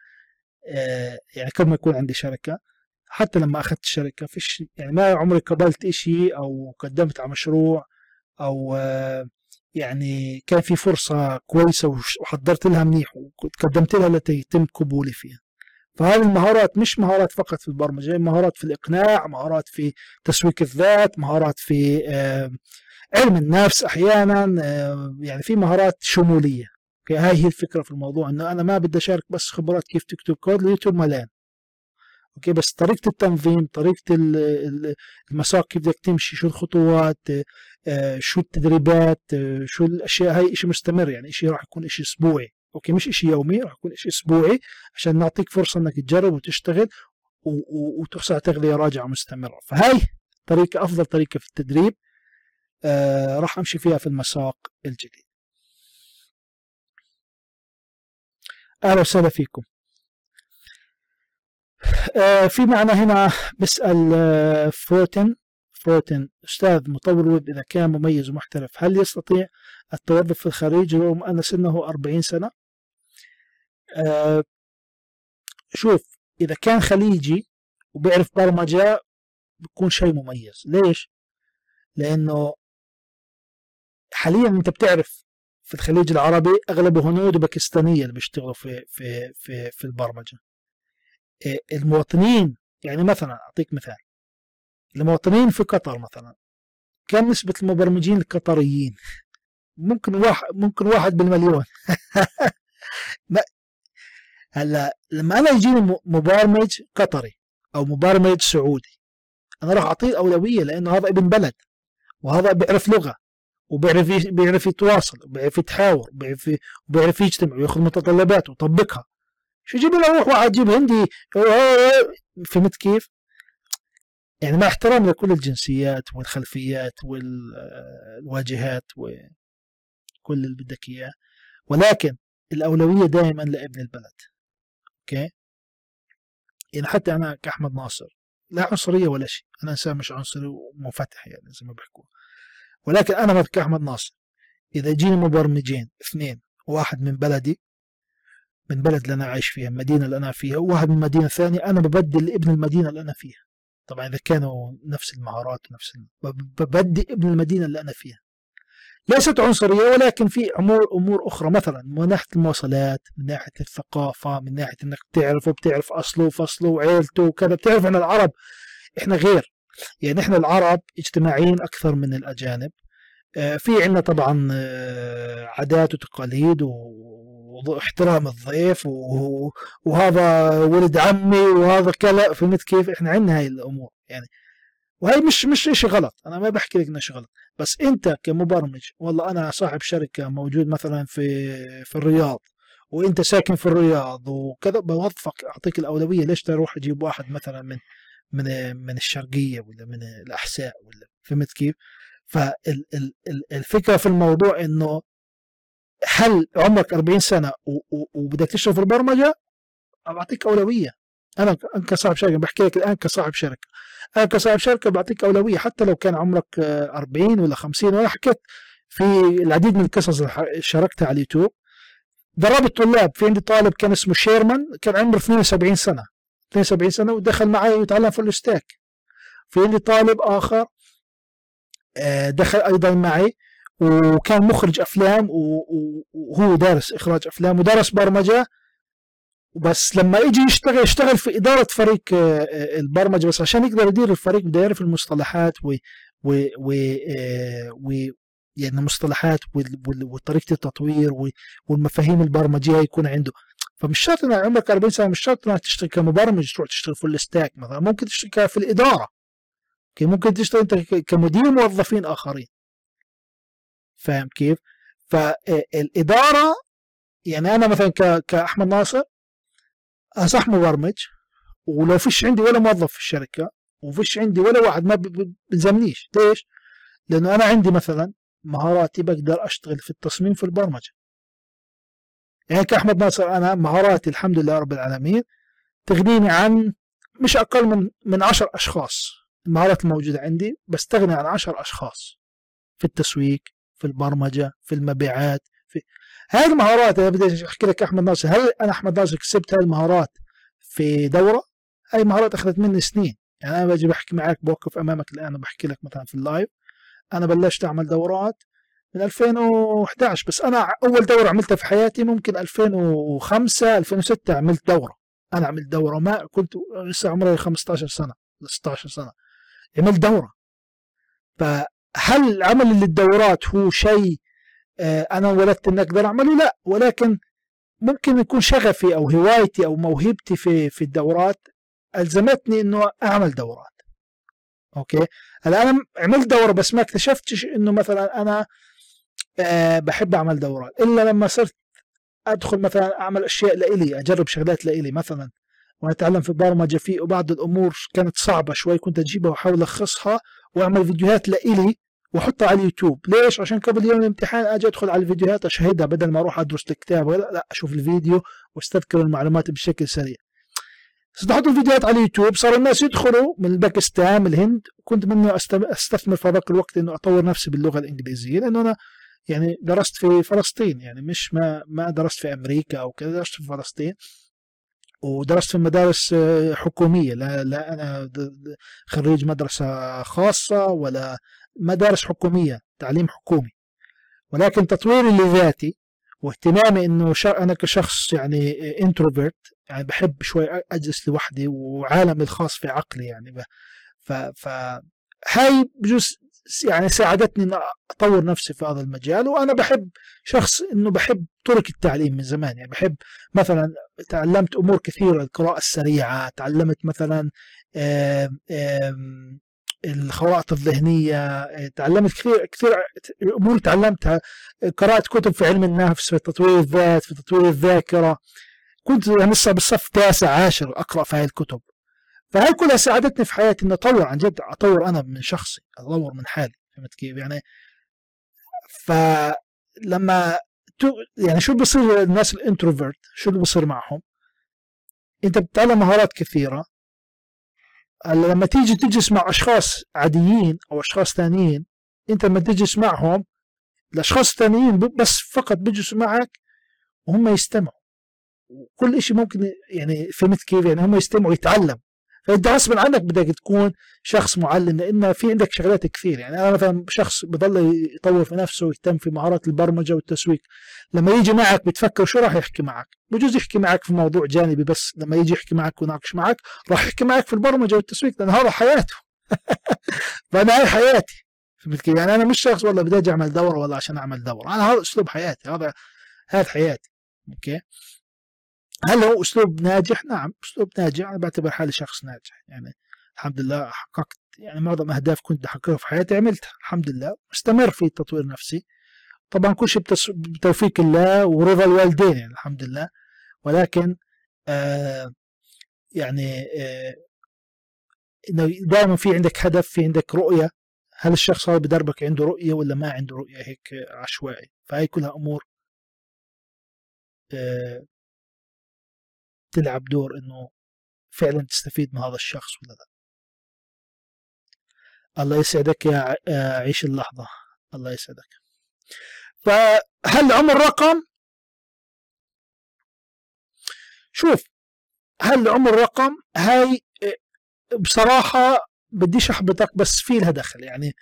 يعني قبل ما يكون عندي شركة حتى لما أخذت الشركة فيش يعني ما عمري قبلت إشي أو قدمت على مشروع أو يعني كان في فرصة كويسة وحضرت لها منيح وقدمت لها التي يتم قبولي فيها. فهذه المهارات مش مهارات فقط في البرمجة مهارات في الإقناع مهارات في تسويق الذات مهارات في علم النفس أحيانا يعني في مهارات شمولية هاي هي الفكرة في الموضوع أنه أنا ما بدي أشارك بس خبرات كيف تكتب كود اليوتيوب ملان okay؟ بس طريقة التنظيم طريقة المساق كيف بدك تمشي شو الخطوات آه، شو التدريبات آه، شو الأشياء هاي شيء مستمر يعني شيء راح يكون شيء أسبوعي. أوكي؟ مش شيء يومي راح يكون شيء أسبوعي عشان نعطيك فرصة إنك تجرب وتشتغل وتحصل على تغذية راجعة مستمرة. فهاي طريقة أفضل طريقة في التدريب آه راح أمشي فيها في المساق الجديد. أهلا وسهلا فيكم آه في معنا هنا بيسأل آه فروتن فروتن أستاذ مطور ويب إذا كان مميز ومحترف هل يستطيع التوظف في الخارج رغم أن سنه 40 سنة؟ آه شوف إذا كان خليجي وبيعرف برمجة بيكون شيء مميز ليش؟ لأنه حاليا أنت بتعرف في الخليج العربي أغلبه هنود وباكستانية اللي بيشتغلوا في في في في البرمجة. آه، المواطنين يعني مثلا أعطيك مثال. المواطنين في قطر مثلا كم نسبة المبرمجين القطريين؟ ممكن واحد ممكن واحد بالمليون. هلأ لما أنا يجيني مبرمج قطري أو مبرمج سعودي أنا راح أعطيه الاولويه لأنه هذا ابن بلد وهذا بيعرف لغة. وبيعرف بيعرف يتواصل وبيعرف يتحاور وبيعرف وبيعرف يجتمع وياخذ متطلبات ويطبقها. شو يجيب له أروح واحد يجيب هندي فهمت كيف؟ يعني مع احترام لكل الجنسيات والخلفيات والواجهات وكل اللي بدك إياه ولكن الأولوية دائما لابن البلد. أوكي؟ يعني حتى أنا كأحمد ناصر لا عنصرية ولا شيء أنا إنسان مش عنصري ومنفتح يعني زي ما بيحكوا. ولكن أنا كأحمد ناصر. إذا جيني مبرمجين اثنين واحد من بلدي من بلد اللي أنا عايش فيها المدينة اللي أنا فيها وواحد من مدينة ثانية أنا ببدل لابن المدينة اللي أنا فيها. طبعا إذا كانوا نفس المهارات ونفس ببدي ابن المدينة اللي أنا فيها. ليست عنصرية ولكن في امور أمور أخرى. مثلا من ناحية المواصلات من ناحية الثقافة من ناحية إنك تعرفه بتعرف أصله وفصله وعيلته وكذا. بتعرف إحنا العرب إحنا غير. يعني إحنا العرب اجتماعيين أكثر من الأجانب. آه، في عندنا طبعا آه، عادات وتقاليد واحترام الضيف وهذا ولد عمي وهذا كلا فهمت كيف؟ إحنا عندنا هاي الأمور يعني. وهي مش مش شيء غلط أنا ما بحكي لك إنه شيء غلط. بس أنت كمبرمج والله أنا صاحب شركة موجود مثلا في في الرياض وأنت ساكن في الرياض وكذا بوظفك أعطيك الأولوية ليش تروح أجيب واحد مثلا من من من الشرقية ولا من الأحساء ولا فهمت كيف؟ فالفكرة في الموضوع إنه هل عمرك 40 سنة وبدك تشتغل في البرمجة؟ بعطيك أولوية. أنا كصاحب شركة بحكي لك الآن كصاحب شركة. أنا كصاحب شركة بعطيك أولوية حتى لو كان عمرك 40 ولا 50 وأنا حكيت في العديد من القصص اللي شاركتها على اليوتيوب. دربت طلاب في عندي طالب كان اسمه شيرمان كان عمره 72 سنة. 72 سنة ودخل معي وتعلم full stack في عندي طالب آخر آه، دخل أيضا معي وكان مخرج أفلام وهو دارس إخراج أفلام ودرس برمجة. بس لما يجي يشتغل يشتغل في إدارة فريق آه، آه، البرمجة بس عشان يقدر يدير الفريق بده يعرف المصطلحات و و و, و يعني المصطلحات وطريقة التطوير والمفاهيم البرمجية يكون عنده. فمش شرط إنك عمرك 40 سنة مش شرط إنك تشتغل كمبرمج تروح تشتغل full stack مثلا ممكن تشتغل في الإدارة. ممكن تشتغل أنت كمدير موظفين آخرين. فاهم كيف؟ فالإدارة يعني أنا مثلا كأحمد ناصر صح مبرمج ولو فيش عندي ولا موظف في الشركة وفيش عندي ولا واحد ما بلزمنيش ليش؟ لأنه أنا عندي مثلا مهاراتي بقدر أشتغل في التصميم في البرمجة. يعني كأحمد ناصر أنا مهاراتي الحمد لله رب العالمين. تغنيني عن مش أقل من من 10 أشخاص. المهارات الموجودة عندي بستغني عن 10 أشخاص. في التسويق في البرمجة في المبيعات في هذه المهارات. أنا بدي أحكي لك أحمد ناصر هل أنا أحمد ناصر كسبت هذه المهارات في دورة؟ هاي المهارات أخذت مني سنين. يعني أنا باجي بحكي معك بوقف أمامك الآن بحكي لك مثلا في اللايف. أنا بلشت أعمل دورات من 2011 بس أنا أول دورة عملتها في حياتي ممكن 2005 2006 عملت دورة. أنا عملت دورة ما كنت لسه عمري 15 سنة 16 سنة. عملت دورة. فهل عمل للدورات هو شيء آه، أنا ولدت إني أقدر أعمله؟ لا. ولكن ممكن يكون شغفي أو هوايتي أو موهبتي في في الدورات ألزمتني إنه أعمل دورات. أوكي؟ هلا أنا عملت دورة بس ما اكتشفتش إنه مثلا أنا أه بحب أعمل دورات. إلا لما صرت أدخل مثلا أعمل أشياء لإلي أجرب شغلات لإلي مثلا وأنا اتعلم في البرمجة في وبعض الأمور كانت صعبة شوي كنت أجيبها وأحاول ألخصها وأعمل فيديوهات لإلي وأحطها على اليوتيوب. ليش؟ عشان قبل يوم الامتحان أجي أدخل على الفيديوهات أشاهدها بدل ما أروح أدرس الكتاب لا, لا أشوف الفيديو وأستذكر المعلومات بشكل سريع. صرت الفيديوهات على اليوتيوب صار الناس يدخلوا من باكستان من الهند كنت منه أستثمر في هذاك الوقت إنه أطور نفسي باللغة الإنجليزية لأنه أنا يعني درست في فلسطين يعني مش ما ما درست في أمريكا أو كذا درست في فلسطين ودرست في مدارس آه، حكومية. لا لا أنا خريج مدرسة خاصة ولا مدارس حكومية تعليم حكومي. ولكن تطويري لذاتي واهتمامي إنه أنا كشخص يعني انتروفيرت يعني بحب شوي أجلس لوحدي وعالمي الخاص في عقلي يعني ف ف هاي بجوز يعني ساعدتني إن أطور نفسي في هذا المجال وأنا بحب شخص إنه بحب طرق التعليم من زمان يعني بحب مثلا تعلمت أمور كثيرة القراءة السريعة تعلمت مثلا الخرائط الذهنية تعلمت كثير كثير أمور تعلمتها قرأت كتب في علم النفس في تطوير الذات في تطوير الذاكرة. كنت لسه بالصف تاسع عاشر أقرأ في هاي الكتب. فهي كلها ساعدتني في حياتي إني أطور؟ عن جد أطور أنا من شخصي أطور من حالي فهمت كيف؟ يعني فلما يعني شو بصير الناس الإنتروفيرت؟ شو اللي بصير معهم؟ أنت بتتعلم مهارات كثيرة. لما تيجي تجلس مع أشخاص عاديين أو أشخاص ثانيين أنت لما تجلس معهم الأشخاص الثانيين بس فقط بيجلسوا معك وهم يستمعوا. وكل شيء ممكن يعني فهمت كيف؟ يعني هم يستمعوا يتعلم فإنت غصبا عنك بدك تكون شخص معلم لأن في عندك شغلات كثير. يعني أنا مثلا شخص بضل يطور في نفسه ويهتم في مهارات البرمجة والتسويق. لما يجي معك بتفكر شو راح يحكي معك؟ بجوز يحكي معك في موضوع جانبي بس. لما يجي يحكي معك ويناقش معك راح يحكي معك في البرمجة والتسويق لأن هذا حياته. فأنا هاي حياتي. فهمت كيف؟ يعني أنا مش شخص والله بدي أجي أعمل دورة ولا عشان أعمل دورة. أنا هذا أسلوب حياتي هذا هذا حياتي. أوكي؟ هل هو أسلوب ناجح؟ نعم أسلوب ناجح. أنا بعتبر حالي شخص ناجح. يعني الحمد لله حققت يعني معظم أهداف كنت أحققها في حياتي عملتها الحمد لله. مستمر في تطوير نفسي. طبعا كل شيء بتوفيق الله ورضا الوالدين يعني الحمد لله. ولكن آه يعني آه إنه دائما في عندك هدف في عندك رؤية. هل الشخص هذا بدربك عنده رؤية ولا ما عنده رؤية؟ هيك عشوائي. فهي كلها أمور آه تلعب دور إنه فعلا تستفيد من هذا الشخص ولا لا. الله يسعدك يا عيش اللحظة. الله يسعدك. فهل عمر رقم؟ شوف هل عمر رقم؟ هاي بصراحة بديش أحبطك بس في لها دخل. يعني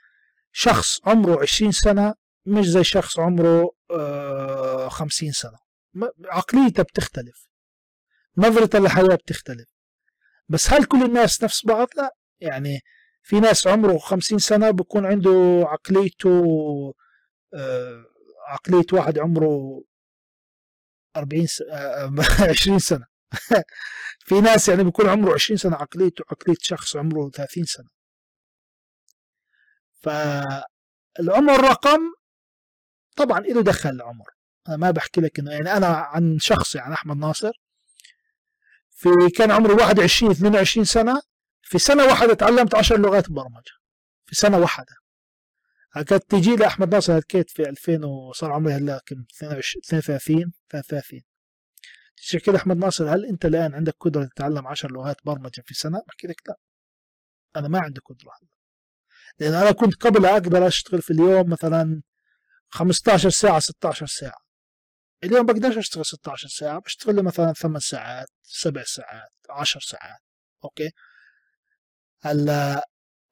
شخص عمره عشرين سنة مش زي شخص عمره آه، خمسين سنة. عقليته بتختلف. نظرته للحياة بتختلف. بس هل كل الناس نفس بعض؟ لا. يعني في ناس عمره خمسين سنة بكون عنده عقليته آه، عقلية واحد عمره أربعين آه، عشرين سنة. في ناس يعني بيكون عمره 20 سنة عقليته عقلية شخص عمره 30 سنة. فالعمر رقم طبعا له دخل العمر. أنا ما بحكي لك إنه يعني أنا عن شخص يعني أحمد ناصر في كان عمري 21 22 سنة. في سنة واحدة تعلمت 10 لغات برمجة. في سنة واحدة. كانت تجي لي أحمد ناصر هكيت في 2000 وصار عمري هلا كم؟ 32 33 تحكي لي أحمد ناصر هل أنت الآن عندك قدرة تتعلم 10 لغات برمجة في سنة؟ بحكي لك لا. أنا ما عندي قدرة. هلا لأن أنا كنت قبل أقدر أشتغل في اليوم مثلا 15 ساعة 16 ساعة. اليوم بقدرش أشتغل 16 ساعة بشتغل لي مثلا 8 ساعات 7 ساعات 10 ساعات أوكي؟ هلا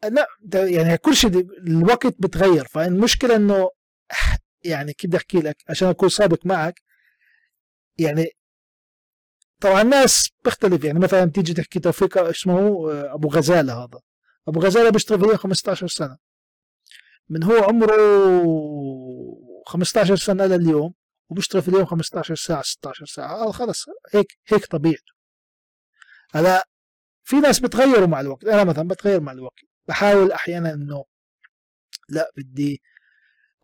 لا يعني كل شيء الوقت بتغير فالمشكلة إنه يعني كيف بدي أحكي لك؟ عشان أكون صادق معك يعني طبعا الناس بتختلف يعني مثلا تيجي تحكي توفيق اسمه أبو غزالة هذا. أبو غزالة بيشتغل فيه 15 سنة. من هو عمره 15 سنة لليوم؟ وبيشتغل في اليوم 15 ساعة 16 ساعة. آه خلص. هيك هيك طبيعته. هلا في ناس بتغيروا مع الوقت. أنا مثلا بتغير مع الوقت. بحاول أحيانا إنه لا بدي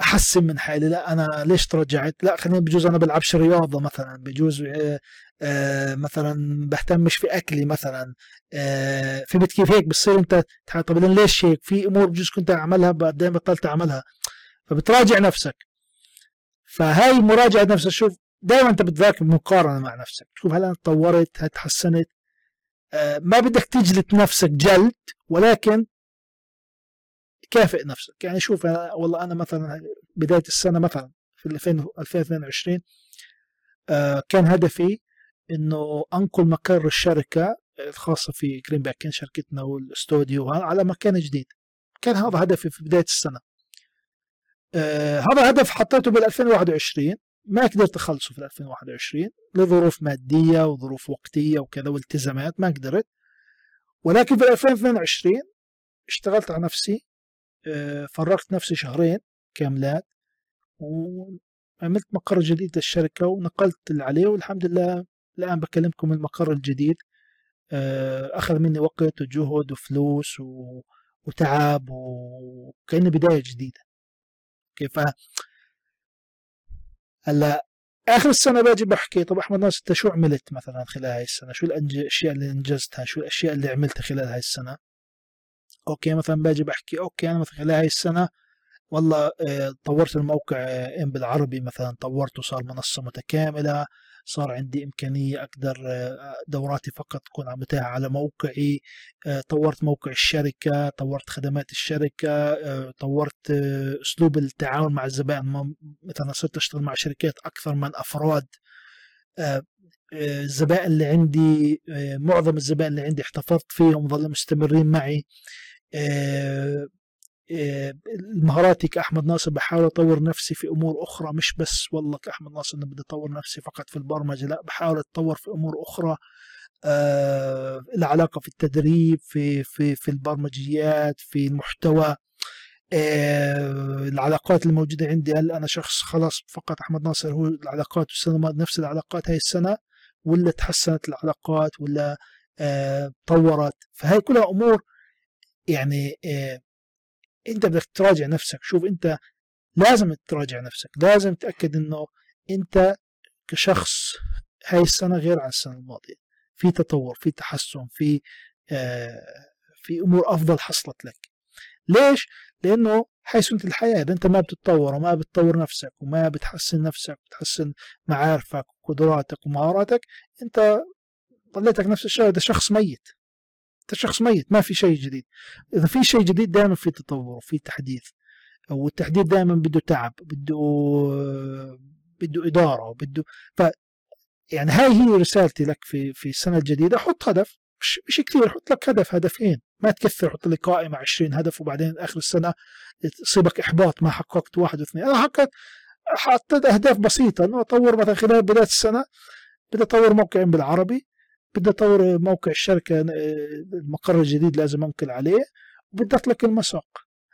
أحسن من حالي. لا أنا ليش ترجعت؟ لا خليني بجوز أنا بلعبش رياضة مثلا. بجوز آه، آه، مثلا بهتمش في أكلي مثلا. آه، فهمت كيف؟ هيك بتصير أنت طب ليش هيك؟ في أمور بجوز كنت أعملها بعدين بطلت أعملها. فبتراجع نفسك. فهاي مراجعة نفسك شوف دائما أنت بتذاكر مقارنة مع نفسك. شوف هل أنا تطورت؟ هل تحسنت؟ ما بدك تجلد نفسك جلد ولكن كافئ نفسك. يعني شوف أنا والله أنا مثلا بداية السنة مثلا في 2022 آه كان هدفي إنه أنقل مقر الشركة الخاصة في Green Pack شركتنا والاستوديو على مكان جديد. كان هذا هدفي في بداية السنة. آه هذا هدف حطيته بال 2021 ما قدرت أخلصه في 2021 لظروف مادية وظروف وقتية وكذا والتزامات ما قدرت. ولكن في 2022 اشتغلت على نفسي آه، فرغت نفسي شهرين كاملات وعملت مقر جديد للشركة ونقلت اللي عليه والحمد لله الآن بكلمكم المقر الجديد. آه، أخذ مني وقت وجهد وفلوس وتعب وكأنه بداية جديدة. كيف هلا آخر السنة باجي بحكي طب أحمد ناصر أنت شو عملت مثلا خلال هاي السنة؟ شو الأشياء اللي أنجزتها؟ شو الأشياء اللي عملتها خلال هاي السنة؟ okay مثلا باجي بحكي okay أنا مثلا خلال هاي السنة والله آه، طورت الموقع إم بالعربي مثلا طورته صار منصة متكاملة صار عندي إمكانية أقدر آه، دوراتي فقط تكون متاحة على موقعي آه، طورت موقع الشركة طورت خدمات الشركة طورت أسلوب التعامل مع الزبائن. مثلا صرت أشتغل مع شركات أكثر من أفراد الزبائن اللي عندي معظم الزبائن اللي عندي احتفظت فيهم ظلوا مستمرين معي آه، آه، مهاراتي كأحمد ناصر بحاول أطور نفسي في أمور أخرى مش بس والله كأحمد ناصر أنا بدي أطور نفسي فقط في البرمجة لا بحاول أتطور في أمور أخرى آه العلاقة في التدريب في في في البرمجيات في المحتوى آه العلاقات الموجودة عندي. هل أنا شخص خلاص فقط أحمد ناصر هو العلاقات السنة نفس العلاقات هاي السنة ولا تحسنت العلاقات ولا آه طورت؟ فهي كلها أمور يعني آه انت بدك تراجع نفسك. شوف انت لازم تراجع نفسك. لازم تتاكد انه انت كشخص هاي السنة غير عن السنة الماضية. في تطور في تحسن في آه في أمور أفضل حصلت لك. ليش؟ لأنه هاي سنة الحياة إذا أنت ما بتتطور وما بتطور نفسك وما بتحسن نفسك وتحسن معارفك وقدراتك ومهاراتك أنت طليتك نفس الشيء ده شخص ميت. انت شخص ميت ما في شيء جديد. إذا في شيء جديد دائما في تطور وفي تحديث. والتحديث دائما بده تعب بده بده إدارة بده. ف يعني هاي هي رسالتي لك في في السنة الجديدة. حط هدف. مش, مش كثير حط لك هدف هدفين. ما تكثر. حط لي قائمة 20 هدف وبعدين آخر السنة يصيبك إحباط. ما حققت واحد واثنين. أنا حققت حطيت أهداف بسيطة. إنه أطور مثلا خلال بداية السنة بدي أطور موقع بالعربي. بدي أطور موقع الشركة المقر الجديد لازم أنقل عليه وبدي أطلق المساق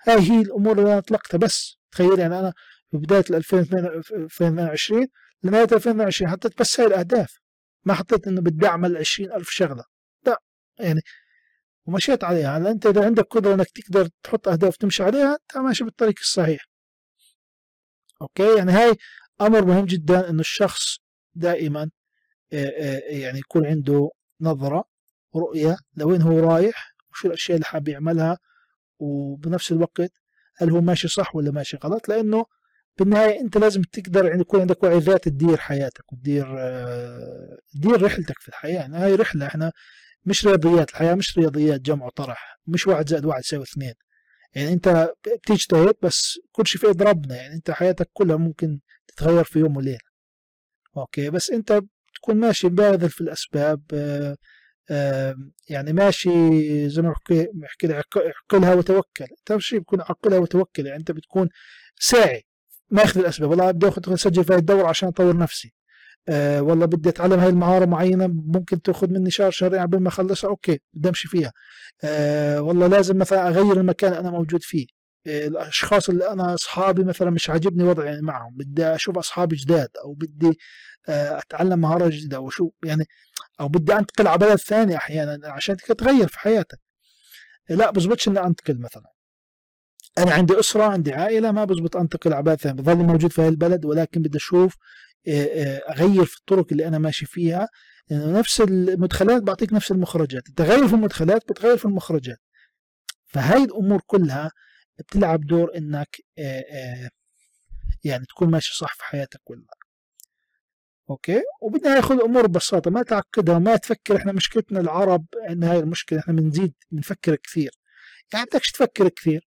هاي هي الأمور اللي أنا أطلقتها بس. تخيل يعني أنا في بداية 2022 لنهاية 2022 حطيت بس هاي الأهداف. ما حطيت إنه بدي أعمل 20000 شغلة. لا يعني ومشيت عليها. هلا أنت إذا عندك قدرة إنك تقدر تحط أهداف تمشي عليها أنت ماشي بالطريق الصحيح. أوكي؟ يعني هاي أمر مهم جدا إنه الشخص دائما يعني يكون عنده نظرة رؤية لوين هو رايح وشو الأشياء اللي حاب يعملها وبنفس الوقت هل هو ماشي صح ولا ماشي غلط؟ لأنه بالنهاية أنت لازم تقدر يعني يكون عندك وعي ذاتي تدير حياتك وتدير تدير رحلتك في الحياة. يعني هاي رحلة إحنا مش رياضيات الحياة مش رياضيات جمع وطرح مش واحد زائد واحد يساوي اثنين. يعني أنت بتجتهد بس كل شيء في إيد ربنا يعني أنت حياتك كلها ممكن تتغير في يوم وليلة. okay بس أنت تكون ماشي باذل في الأسباب آآ آآ يعني ماشي زي ما بحكي لك عقلها وتوكل أنت شيء بكون عقلها وتوكل يعني أنت بتكون ساعي ماخذ الأسباب. والله بدي اخذ اسجل في الدورة عشان أطور نفسي. أه والله بدي أتعلم هاي المهارة معينة ممكن تأخذ مني شهر شهرين قبل ما أخلصها okay بدي أمشي فيها. أه والله لازم مثلا أغير المكان اللي أنا موجود فيه. الأشخاص اللي أنا أصحابي مثلا مش عاجبني وضعي معهم بدي أشوف أصحابي جداد أو بدي أتعلم مهارة جديدة أو شو يعني أو بدي أنتقل على بلد ثاني أحيانا عشان تغير في حياتك. لا بزبطش إني أنتقل مثلا. أنا عندي أسرة عندي عائلة ما بزبط أنتقل على بلد ثاني بظل موجود في هذا البلد ولكن بدي أشوف أغير في الطرق اللي أنا ماشي فيها. لأنه نفس المدخلات بعطيك نفس المخرجات تغير في المدخلات بتغير في المخرجات. فهاي الأمور كلها بتلعب دور إنك يعني تكون ماشي صح في حياتك كلها okay؟ وبدنا ناخذ الأمور ببساطة ما تعقدها ما تفكر إحنا مشكلتنا العرب إن هاي المشكلة إحنا بنزيد بنفكر كثير. يعني بدكش تفكر كثير.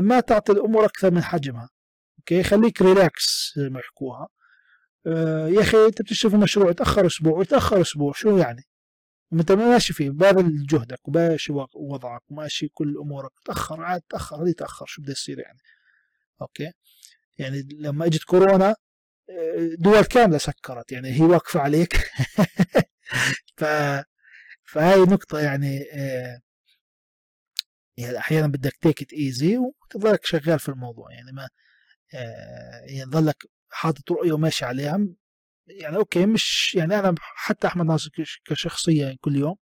ما تعطي الأمور أكثر من حجمها. okay؟ خليك relax زي ما يحكوها. يا أخي أنت بتشوف مشروع يتاخر أسبوع يتاخر أسبوع شو يعني؟ انت ماشي فيه باذل جهدك وماشي وضعك وماشي كل أمورك. تأخر عاد تأخر هذه تأخر. شو بده يصير يعني؟ okay؟ يعني لما اجت كورونا دول كاملة سكرت. يعني هي واقفة عليك. ف فهاي نقطة يعني يعني أحيانا بدك take it easy وتضلك شغال في الموضوع. يعني ما يعني ظلك حاطط رؤية وماشي عليها. يعني okay مش يعني أنا حتى أحمد ناصر كشخصية كل يوم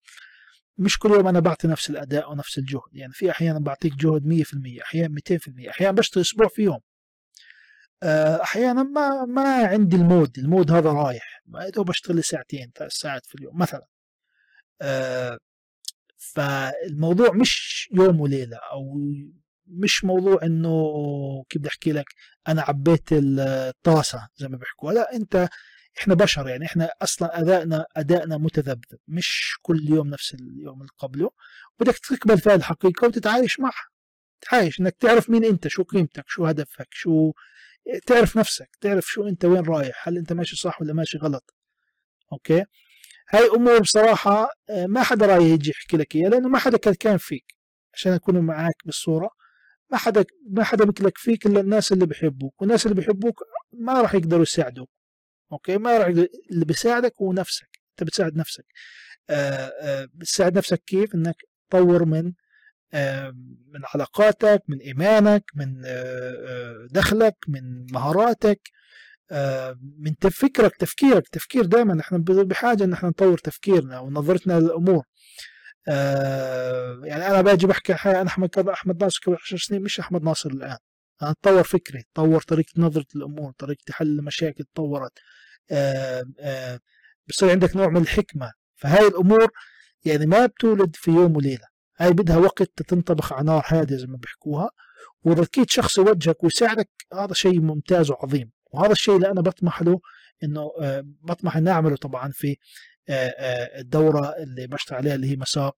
مش كل يوم أنا بعطي نفس الأداء ونفس الجهد يعني في أحيانا بعطيك جهد 100% أحيانا 200% أحيانا بشتغل أسبوع في يوم. أحيانا ما ما عندي ال mood ال mood هذا رايح دوب بشتغل ساعتين ثلاث ساعات في اليوم مثلا. أه فالموضوع مش يوم وليلة أو مش موضوع إنه كيف بدي أحكي لك أنا عبيت الطاسة زي ما بيحكوا لا أنت إحنا بشر يعني إحنا أصلا أدائنا أدائنا متذبذب مش كل يوم نفس اليوم اللي قبله. بدك تقبل فيها الحقيقة وتتعايش معها تعايش إنك تعرف مين أنت شو قيمتك شو هدفك شو تعرف نفسك تعرف شو أنت وين رايح هل أنت ماشي صح ولا ماشي غلط. okay؟ هاي أمور بصراحة ما حدا راح يجي يحكي لك إياها لأنه ما حدا كان فيك عشان اكون معك بالصورة. ما حدا ما حدا مثلك فيك إلا الناس اللي بيحبوك والناس اللي بيحبوك ما راح يقدروا يساعدوك. أوكي؟ ما راح اللي بيساعدك هو نفسك. أنت بتساعد نفسك. آآ آآ بتساعد نفسك كيف؟ إنك تطور من من علاقاتك من إيمانك من دخلك من مهاراتك من فكرك تفكيرك. تفكير دائما إحنا بحاجة إن إحنا نطور تفكيرنا ونظرتنا للأمور. يعني أنا باجي بحكي أنا احمد أحمد ناصر قبل 10 سنين مش أحمد ناصر الآن. أنا اتطور فكري تطور طريقة نظرة الأمور طريقة حل المشاكل تطورت. بصير عندك نوع من الحكمة. فهاي الأمور يعني ما بتولد في يوم وليلة. هاي بدها وقت تنطبخ على نار هادئه زي ما بيحكوها. وإذا لقيت شخص يوجهك ويساعدك هذا شيء ممتاز وعظيم. وهذا الشيء اللي أنا بطمح له إنه بطمح إني أعمله طبعا في الدورة اللي بشتغل عليها اللي هي مساق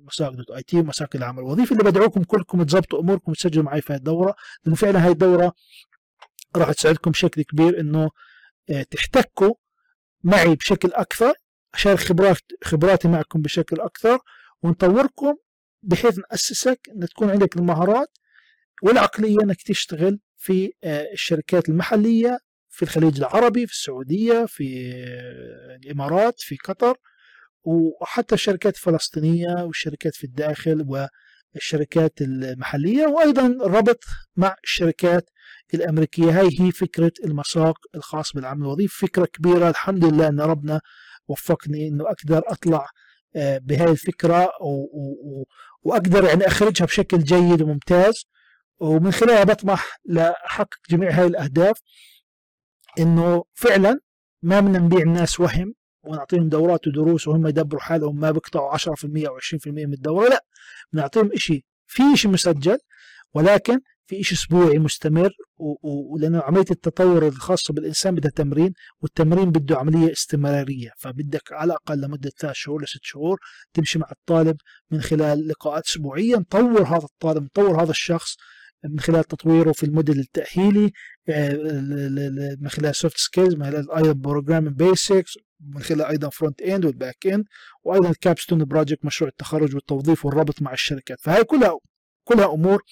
مساق دوت آي تي ومساق العمل. الوظيفي اللي بدعوكم كلكم تظبطوا أموركم وتسجلوا معي في هذه الدورة. لأنه فعلا هاي الدورة راح تساعدكم بشكل كبير إنه تحتكوا معي بشكل أكثر اشارك خبرات خبراتي معكم بشكل أكثر ونطوركم بحيث نأسسك إن تكون عندك المهارات والعقلية إنك تشتغل في الشركات المحلية في الخليج العربي في السعودية في الإمارات في قطر. وحتى الشركات الفلسطينية والشركات في الداخل والشركات المحلية وأيضا الربط مع الشركات الأمريكية. هاي هي فكرة المساق الخاص بالعمل الوظيفي فكرة كبيرة. الحمد لله إن ربنا وفقني إنه أقدر أطلع آه، بهاي الفكرة وأقدر يعني أخرجها بشكل جيد وممتاز. ومن خلالها بطمح لأحقق جميع هاي الأهداف إنه فعلا ما بدنا نبيع الناس وهم ونعطيهم دورات ودروس وهم يدبروا حالهم ما بيقطعوا 10% أو 20% من الدورة لا بنعطيهم شيء في شيء مسجل ولكن في شيء أسبوعي مستمر ولأنه عملية التطور الخاصة بالإنسان بدها تمرين والتمرين بده عملية استمرارية. فبدك على الأقل لمدة ثلاث شهور لست شهور تمشي مع الطالب من خلال لقاءات أسبوعية نطور هذا الطالب نطور هذا الشخص من خلال تطويره في ال module التأهيلي آه، من خلال soft skills من خلال أيضا programming basics من خلال أيضا front end وال back end وأيضا ال capstone project مشروع التخرج والتوظيف والربط مع الشركات. فهي كلها كلها أمور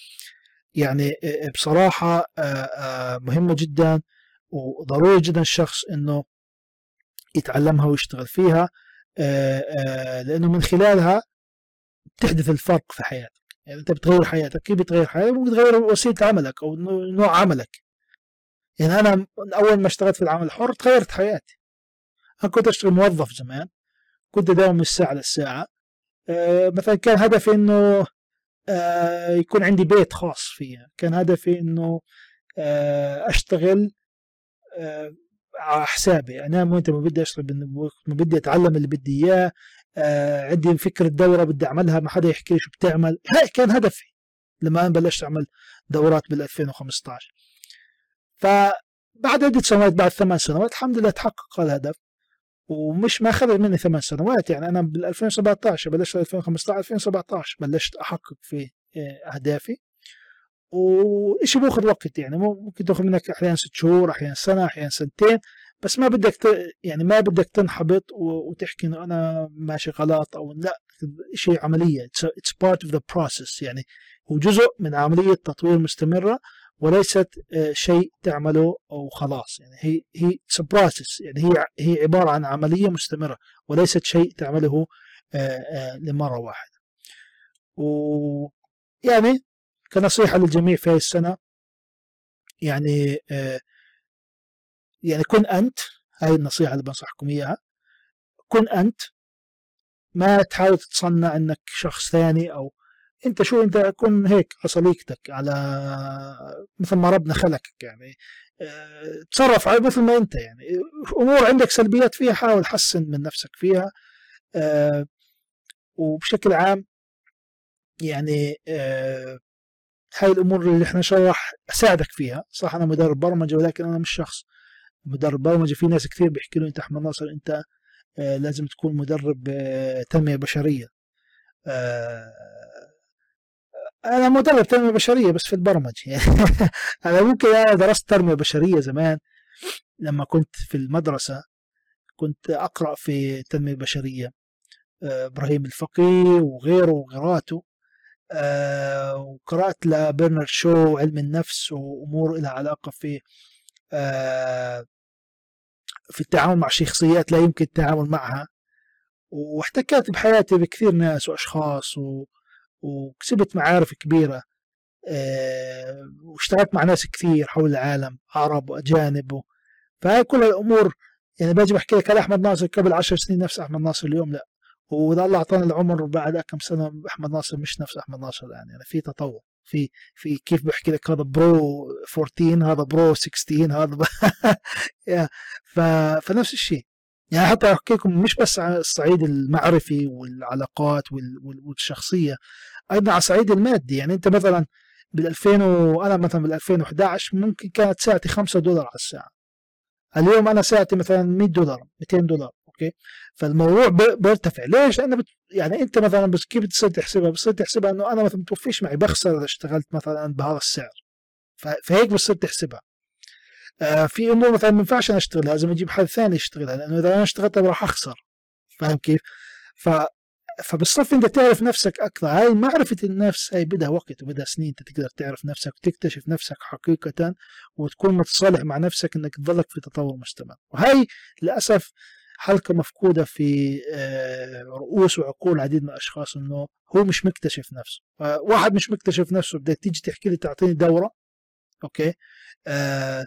يعني آه، بصراحة آه، مهمة جدا وضروري جدا الشخص إنه يتعلمها ويشتغل فيها لأنه من خلالها تحدث الفرق في حياتك. يعني أنت بتغير حياتك كيف بتغير حياتك؟ ممكن تغير وسيلة عملك أو نوع عملك. يعني أنا أول ما اشتغلت في العمل الحر تغيرت حياتي. أنا كنت أشتغل موظف زمان كنت اداوم من الساعة للساعة. آه مثلا كان هدفي إنه آه يكون عندي بيت خاص فيها كان هدفي إنه آه أشتغل آه على حسابي. انام وانت ما بدي أشتغل ما بدي أتعلم اللي بدي إياه. آه عندي فكرة دورة بدي أعملها ما حدا يحكي لي شو بتعمل. هاي كان هدفي لما أنا بلشت أعمل دورات بال 2015 فبعد عدة سنوات بعد ثمان سنوات الحمد لله تحقق الهدف. ومش ما أخذ مني ثمان سنوات يعني أنا بال 2017 بلشت 2015 2017 بلشت أحقق في آه، أهدافي. وإشي بياخذ وقت يعني ممكن تاخذ منك أحيانا ست شهور أحيانا سنة أحيانا سنتين بس ما بدك ت... يعني ما بدك تنحبط وتحكي إنه أنا ماشي غلط أو لأ. شيء عملية it's part of the process يعني هو جزء من عملية تطوير مستمرة. وليست آه، شيء تعمله أو خلاص. يعني هي هي it's process يعني هي هي عبارة عن عملية مستمرة وليست شيء تعمله آه، آه، لمرة واحدة. و يعني كنصيحة للجميع في هذه السنة يعني يعني كن أنت هاي النصيحة اللي بنصحكم إياها كن أنت ما تحاول تتصنع أنك شخص ثاني أو أنت شو أنت كن هيك عصليكتك على مثل ما ربنا خلقك يعني. آه، تصرف على مثل ما أنت يعني. أمور عندك سلبيات فيها حاول حسن من نفسك فيها. آه، وبشكل عام يعني آه، هاي الأمور اللي إحنا راح اساعدك فيها. صح أنا مدرب برمجة ولكن أنا مش شخص مدرب برمجة. في ناس كثير بيحكي له انت أحمد ناصر انت لازم تكون مدرب تنمية بشرية. أنا مدرب تنميه بشريه بس في البرمجة يعني أنا ممكن أنا درست تنميه بشريه زمان لما كنت في المدرسة كنت أقرأ في التنميه البشرية إبراهيم الفقيه وغيره وغيراته وقرأت لبرنارد شو علم النفس وأمور لها علاقة في في التعامل مع شخصيات لا يمكن التعامل معها واحتكيت بحياتي بكثير ناس وأشخاص و... وكسبت معارف كبيرة أه واشتغلت مع ناس كثير حول العالم عرب وأجانب و... فهي كل الأمور يعني باجي بحكي لك أحمد ناصر قبل عشر سنين نفس أحمد ناصر اليوم؟ لا. وإذا الله أعطانا العمر بعد كم سنة أحمد ناصر مش نفس أحمد ناصر الآن يعني في تطور في في كيف بحكي لك هذا برو 14 هذا برو 16 هذا ف... فنفس الشيء. يعني حتى أحكي لكم مش بس على الصعيد المعرفي والعلاقات وال... والشخصية أيضا على الصعيد المادي. يعني أنت مثلا بال 2000 وأنا مثلا بال 2011 ممكن كانت ساعتي 5 دولار على الساعة. اليوم أنا ساعتي مثلا 100 دولار 200 دولار أوكي؟ فالموضوع بيرتفع. ليش؟ لأنه بت... يعني أنت مثلا بس كيف بتصير تحسبها؟ بتصير تحسبها إنه أنا مثلا بتوفيش معي بخسر إذا اشتغلت مثلا بهذا السعر. ف... فهيك بتصير تحسبها. آه في أمور مثلا ما ينفعش أنا أشتغلها لازم أجيب حد ثاني يشتغلها لأنه إذا أنا اشتغلتها راح أخسر. فاهم كيف؟ ف فبالصف انت تعرف نفسك أكثر. هاي معرفة النفس هاي بدها وقت وبدها سنين أنت تقدر تعرف نفسك وتكتشف نفسك حقيقة وتكون متصالح مع نفسك إنك تظلك في تطور مستمر. وهي للأسف حلقة مفقودة في آه، رؤوس وعقول عديد من الأشخاص إنه هو مش مكتشف نفسه. واحد مش مكتشف نفسه بدك تيجي تحكي لي تعطيني دورة أوكي؟ آه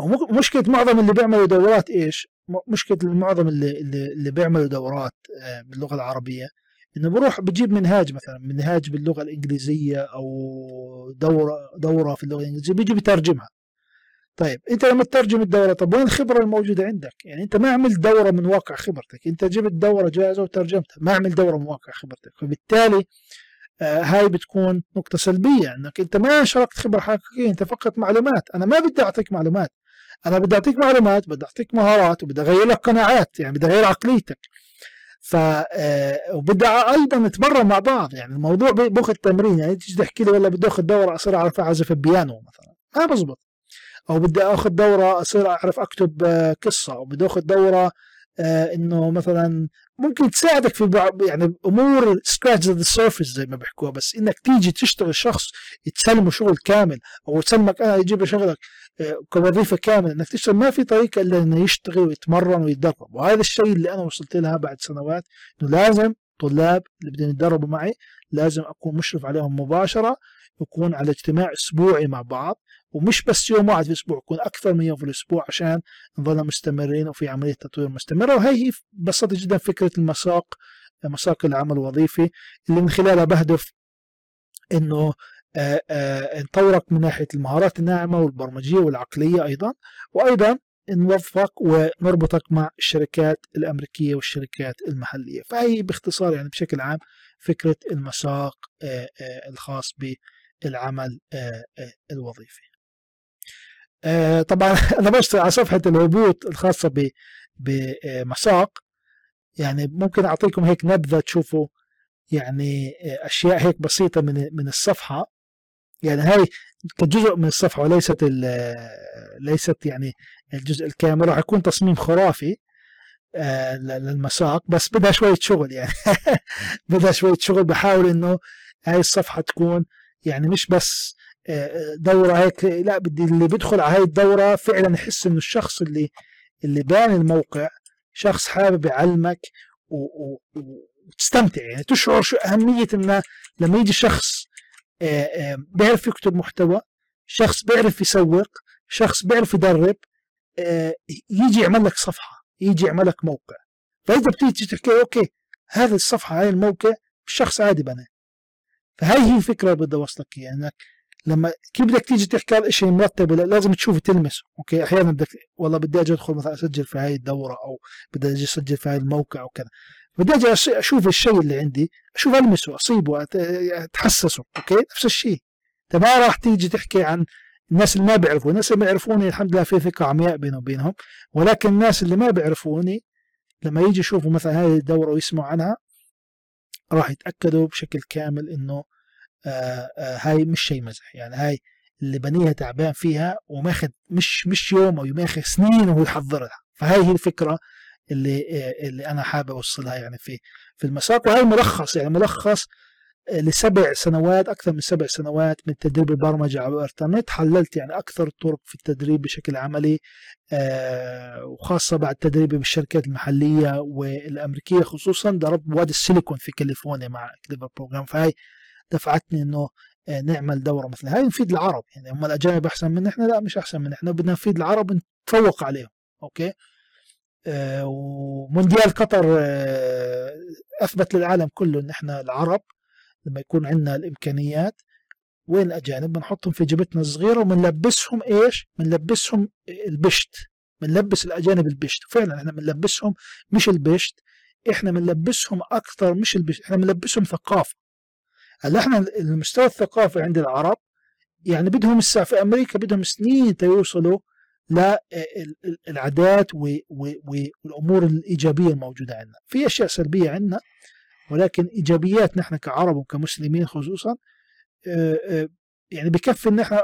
ومشكله معظم اللي بيعملوا دورات إيش؟ مشكلة معظم اللي اللي, بيعملوا دورات آه، باللغة العربية إنه بروح بجيب منهاج مثلا منهاج باللغة الإنجليزية أو دورة دورة في اللغة الإنجليزية بيجي بيترجمها. طيب أنت لما تترجم الدورة طب وين الخبرة الموجودة عندك؟ يعني أنت ما عملت دورة من واقع خبرتك، أنت جبت دورة جاهزة وترجمتها، ما عملت دورة من واقع خبرتك، فبالتالي آه هاي بتكون نقطة سلبية إنك أنت ما شاركت خبرة حقيقية، أنت فقط معلومات، أنا ما بدي أعطيك معلومات، أنا بدي أعطيك معلومات بدي أعطيك مهارات وبدي أغير لك قناعات يعني بدي أغير عقليتك. ف آه، وبدي أيضا نتمرن مع بعض يعني الموضوع باخذ تمرين يعني تيجي تحكي لي والله بدي آخذ دورة أصير أعرف أعزف البيانو مثلا. ما بزبط. أو بدي آخذ دورة أصير أعرف أكتب آه، قصة أو بدي آخذ دورة إنه مثلا ممكن تساعدك في بعض يعني أمور scratch the surface زي ما بيحكوها بس إنك تيجي تشتغل شخص تسلمه شغل كامل أو تسلمك أنا يجيب شغلك آه، كوظيفة كاملة إنك تشتغل ما في طريقة إلا إنه يشتغل ويتمرن ويتدرب. وهذا الشيء اللي أنا وصلت لها بعد سنوات إنه لازم طلاب اللي بدهم يتدربوا معي لازم أكون مشرف عليهم مباشرة يكون على اجتماع أسبوعي مع بعض ومش بس يوم واحد في الأسبوع يكون أكثر من يوم في الأسبوع عشان نظل مستمرين وفي عملية تطوير مستمرة. وهي هي ببساطه جدا فكرة المساق مساق العمل الوظيفي اللي من خلالها بهدف إنه نطورك من ناحية المهارات الناعمة والبرمجية والعقلية أيضا وأيضا نوظفك ونربطك مع الشركات الأمريكية والشركات المحلية. فهي باختصار يعني بشكل عام فكرة المساق الخاص بالعمل الوظيفي. آه، طبعا أنا بشتغل على صفحة الهبوط الخاصة بمساق يعني ممكن أعطيكم هيك نبذة تشوفوا يعني آه، أشياء هيك بسيطة من من الصفحة. يعني هاي كجزء من الصفحة وليست ليست يعني الجزء الكامل راح يكون تصميم خرافي آه، للمساق. بس بدها شوية شغل يعني. بدها شوية شغل. بحاول إنه هاي الصفحة تكون يعني مش بس دورة هيك لا بدي اللي بيدخل على هاي الدورة فعلا يحس إنه الشخص اللي اللي بان الموقع شخص حابب يعلمك وتستمتع. يعني تشعر شو أهمية إنه لما يجي شخص بيعرف يكتب محتوى شخص بيعرف يسوق شخص بيعرف يدرب يجي يعمل لك صفحة يجي يعمل لك موقع. فإذا بتيجي تحكي okay هذه الصفحة هاي الموقع شخص عادي بنى فهي هي الفكرة اللي بدي أوصلك إياها إنك لما كيف بدك تيجي تحكي على شيء مرتب لازم تشوف تلمسه okay أحيانا بدك والله بدي أجي أدخل مثلا أسجل في هاي الدورة أو بدي أجي أسجل في هاي الموقع وكذا بدي أجي أشوف الشيء اللي عندي أشوف ألمسه أصيبه أتحسسه. أوكي؟ نفس الشيء. انت ما راح تيجي تحكي عن الناس اللي ما بيعرفوني. الناس اللي بيعرفوني الحمد لله في ثقة عمياء بيني وبينهم. ولكن الناس اللي ما بيعرفوني لما يجي يشوفوا مثلا هذه الدورة ويسمعوا عنها راح يتأكدوا بشكل كامل إنه هاي مش شيء مزح. يعني هاي اللي بنيها تعبان فيها وماخذ مش مش يوم أو ماخذ سنين وهو يحضرها. فهاي هي الفكرة اللي آه، اللي أنا حابب أوصلها يعني في في المساق. وهي ملخص يعني ملخص لسبع سنوات أكثر من سبع سنوات من تدريب البرمجة على الإنترنت. حللت يعني أكثر الطرق في التدريب بشكل عملي وخاصة بعد تدريبي بالشركات المحلية والأمريكية خصوصا دربت بوادي السيليكون في كاليفورنيا مع Clever Programmer فهي دفعتني إنه آه، نعمل دورة مثل هاي نفيد العرب. يعني هم الأجانب أحسن من إحنا لا مش أحسن من إحنا بدنا نفيد العرب نتفوق عليهم. أوكي؟ آه ومونديال قطر آه أثبت للعالم كله إن إحنا العرب لما يكون عندنا الإمكانيات وين الأجانب؟ بنحطهم في جبتنا الصغيرة وبنلبسهم إيش؟ بنلبسهم البشت. بنلبس الأجانب البشت. فعلا إحنا بنلبسهم مش البشت إحنا بنلبسهم أكثر مش البشت. إحنا بنلبسهم ثقافة. هلا إحنا المستوى الثقافي عند العرب يعني بدهم الساعة في أمريكا بدهم سنين تيوصلوا للعادات والأمور الإيجابية الموجودة عندنا. في أشياء سلبية عندنا ولكن إيجابيات نحن كعرب وكمسلمين خصوصا آه، آه، يعني بكفي إن إحنا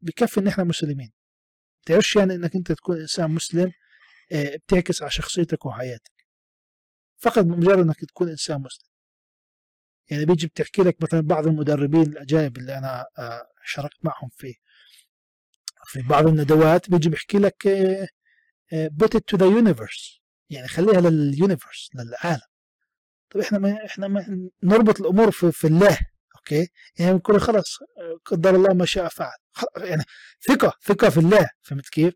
بكفي إن إحنا مسلمين. تعرفش يعني إنك أنت تكون إنسان مسلم آه، بتعكس على شخصيتك وحياتك. فقط بمجرد إنك تكون إنسان مسلم. يعني بيجي بتحكي لك مثلا بعض المدربين الأجانب اللي أنا شاركت معهم في في بعض الندوات بيجي بيحكي لك put it to the universe. يعني خليها لل universe للعالم. طب إحنا ما إحنا ما نربط الأمور في, في الله okay؟ يعني بنقول خلاص قدر الله ما شاء فعل. يعني ثقة ثقة في الله فهمت كيف؟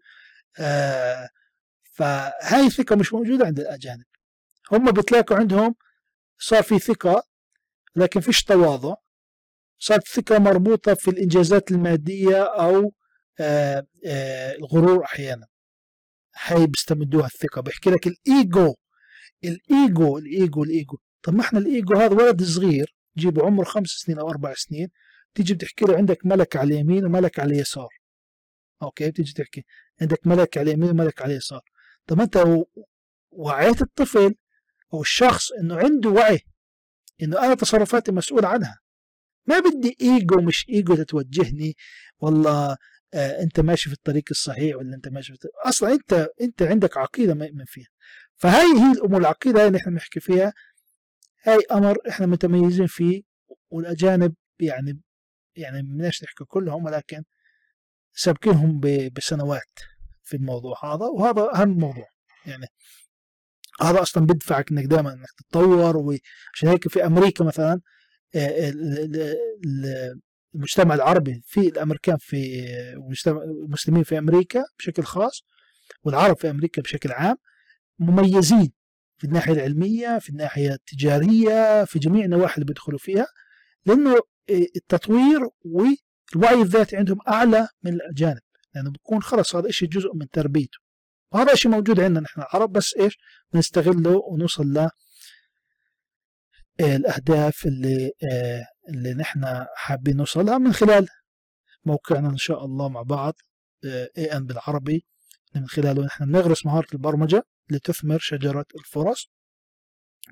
آه فهاي الثقة مش موجودة عند الأجانب. هم بتلاقوا عندهم صار في ثقة لكن فيش تواضع. صارت ثقه مربوطة في الإنجازات المادية أو آه آه الغرور أحيانا. هاي بيستمدوها الثقة. بيحكي لك الإيجو الإيجو الإيجو الإيجو. طب ما إحنا الإيجو هذا ولد صغير جيب عمره خمس سنين أو أربع سنين تيجي بتحكي له عندك ملك على اليمين وملك على اليسار. أوكي؟ بتيجي تحكي عندك ملك على اليمين وملك على اليسار. طب أنت وعيت الطفل أو الشخص إنه عنده وعي. انه أنا تصرفاتي مسؤول عنها. ما بدي إيجو مش إيجو تتوجهني والله آه أنت ماشي في الطريق الصحيح ولا أنت ماشي في الطريق. أصلا أنت أنت عندك عقيدة مؤمن فيها. فهي هي الأمور العقيدة اللي إحنا بنحكي فيها. هاي أمر إحنا متميزين فيه والأجانب يعني يعني بدناش نحكي كلهم ولكن سابقينهم بسنوات في الموضوع هذا وهذا أهم موضوع. يعني هذا أصلا بدفعك إنك دائما إنك تتطور وعشان هيك في أمريكا مثلا آه، المجتمع العربي في الأمريكان في المسلمين في أمريكا بشكل خاص والعرب في أمريكا بشكل عام مميزين في الناحية العلمية في الناحية التجارية في جميع النواحي اللي بيدخلوا فيها لأنه التطوير والوعي الذاتي عندهم أعلى من الأجانب لأنه بيكون خلص هذا الشيء جزء من تربيته. وهذا الشيء موجود عندنا نحن العرب بس إيش؟ نستغله ونوصل ل الأهداف اللي اللي نحن حابين نوصلها من خلال موقعنا إن شاء الله مع بعض اي ان بالعربي. من خلاله نحن نغرس مهارة البرمجة لتثمر شجرة الفرص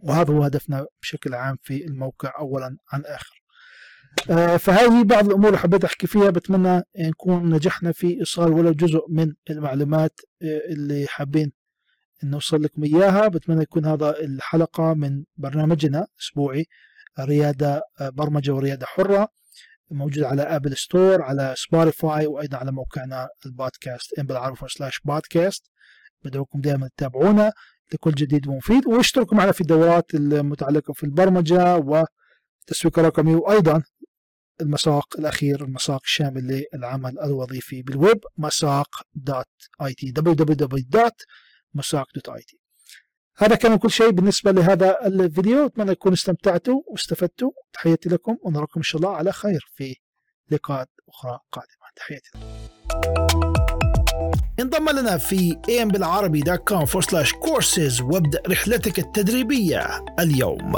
وهذا هو هدفنا بشكل عام في الموقع أولا عن آه، فهذه بعض الأمور اللي حبيت أحكي فيها بتمنى نكون نجحنا في إيصال ولو جزء من المعلومات آه، اللي حابين نوصل لكم إياها. بتمنى يكون هذا الحلقة من برنامجنا أسبوعي ريادة آه، برمجة وريادة حرة موجود على Apple Store على Spotify وأيضا على موقعنا البودكاست ام بالعربي slash podcast بدعوكم دائما تتابعونا لكل جديد ومفيد واشتركوا معنا في الدورات المتعلقة في البرمجة والتسويق الرقمي وأيضا المساق الأخير المساق الشامل للعمل الوظيفي بالويب مساق dot it www.مساق dot it. هذا كان كل شيء بالنسبة لهذا الفيديو. أتمنى تكونوا استمتعتوا واستفدتوا. تحياتي لكم ونراكم إن شاء الله على خير في لقاءات أخرى قادمة. تحياتي لكم. انضم لنا في ambilعربي.com/courses وابدأ رحلتك التدريبية اليوم.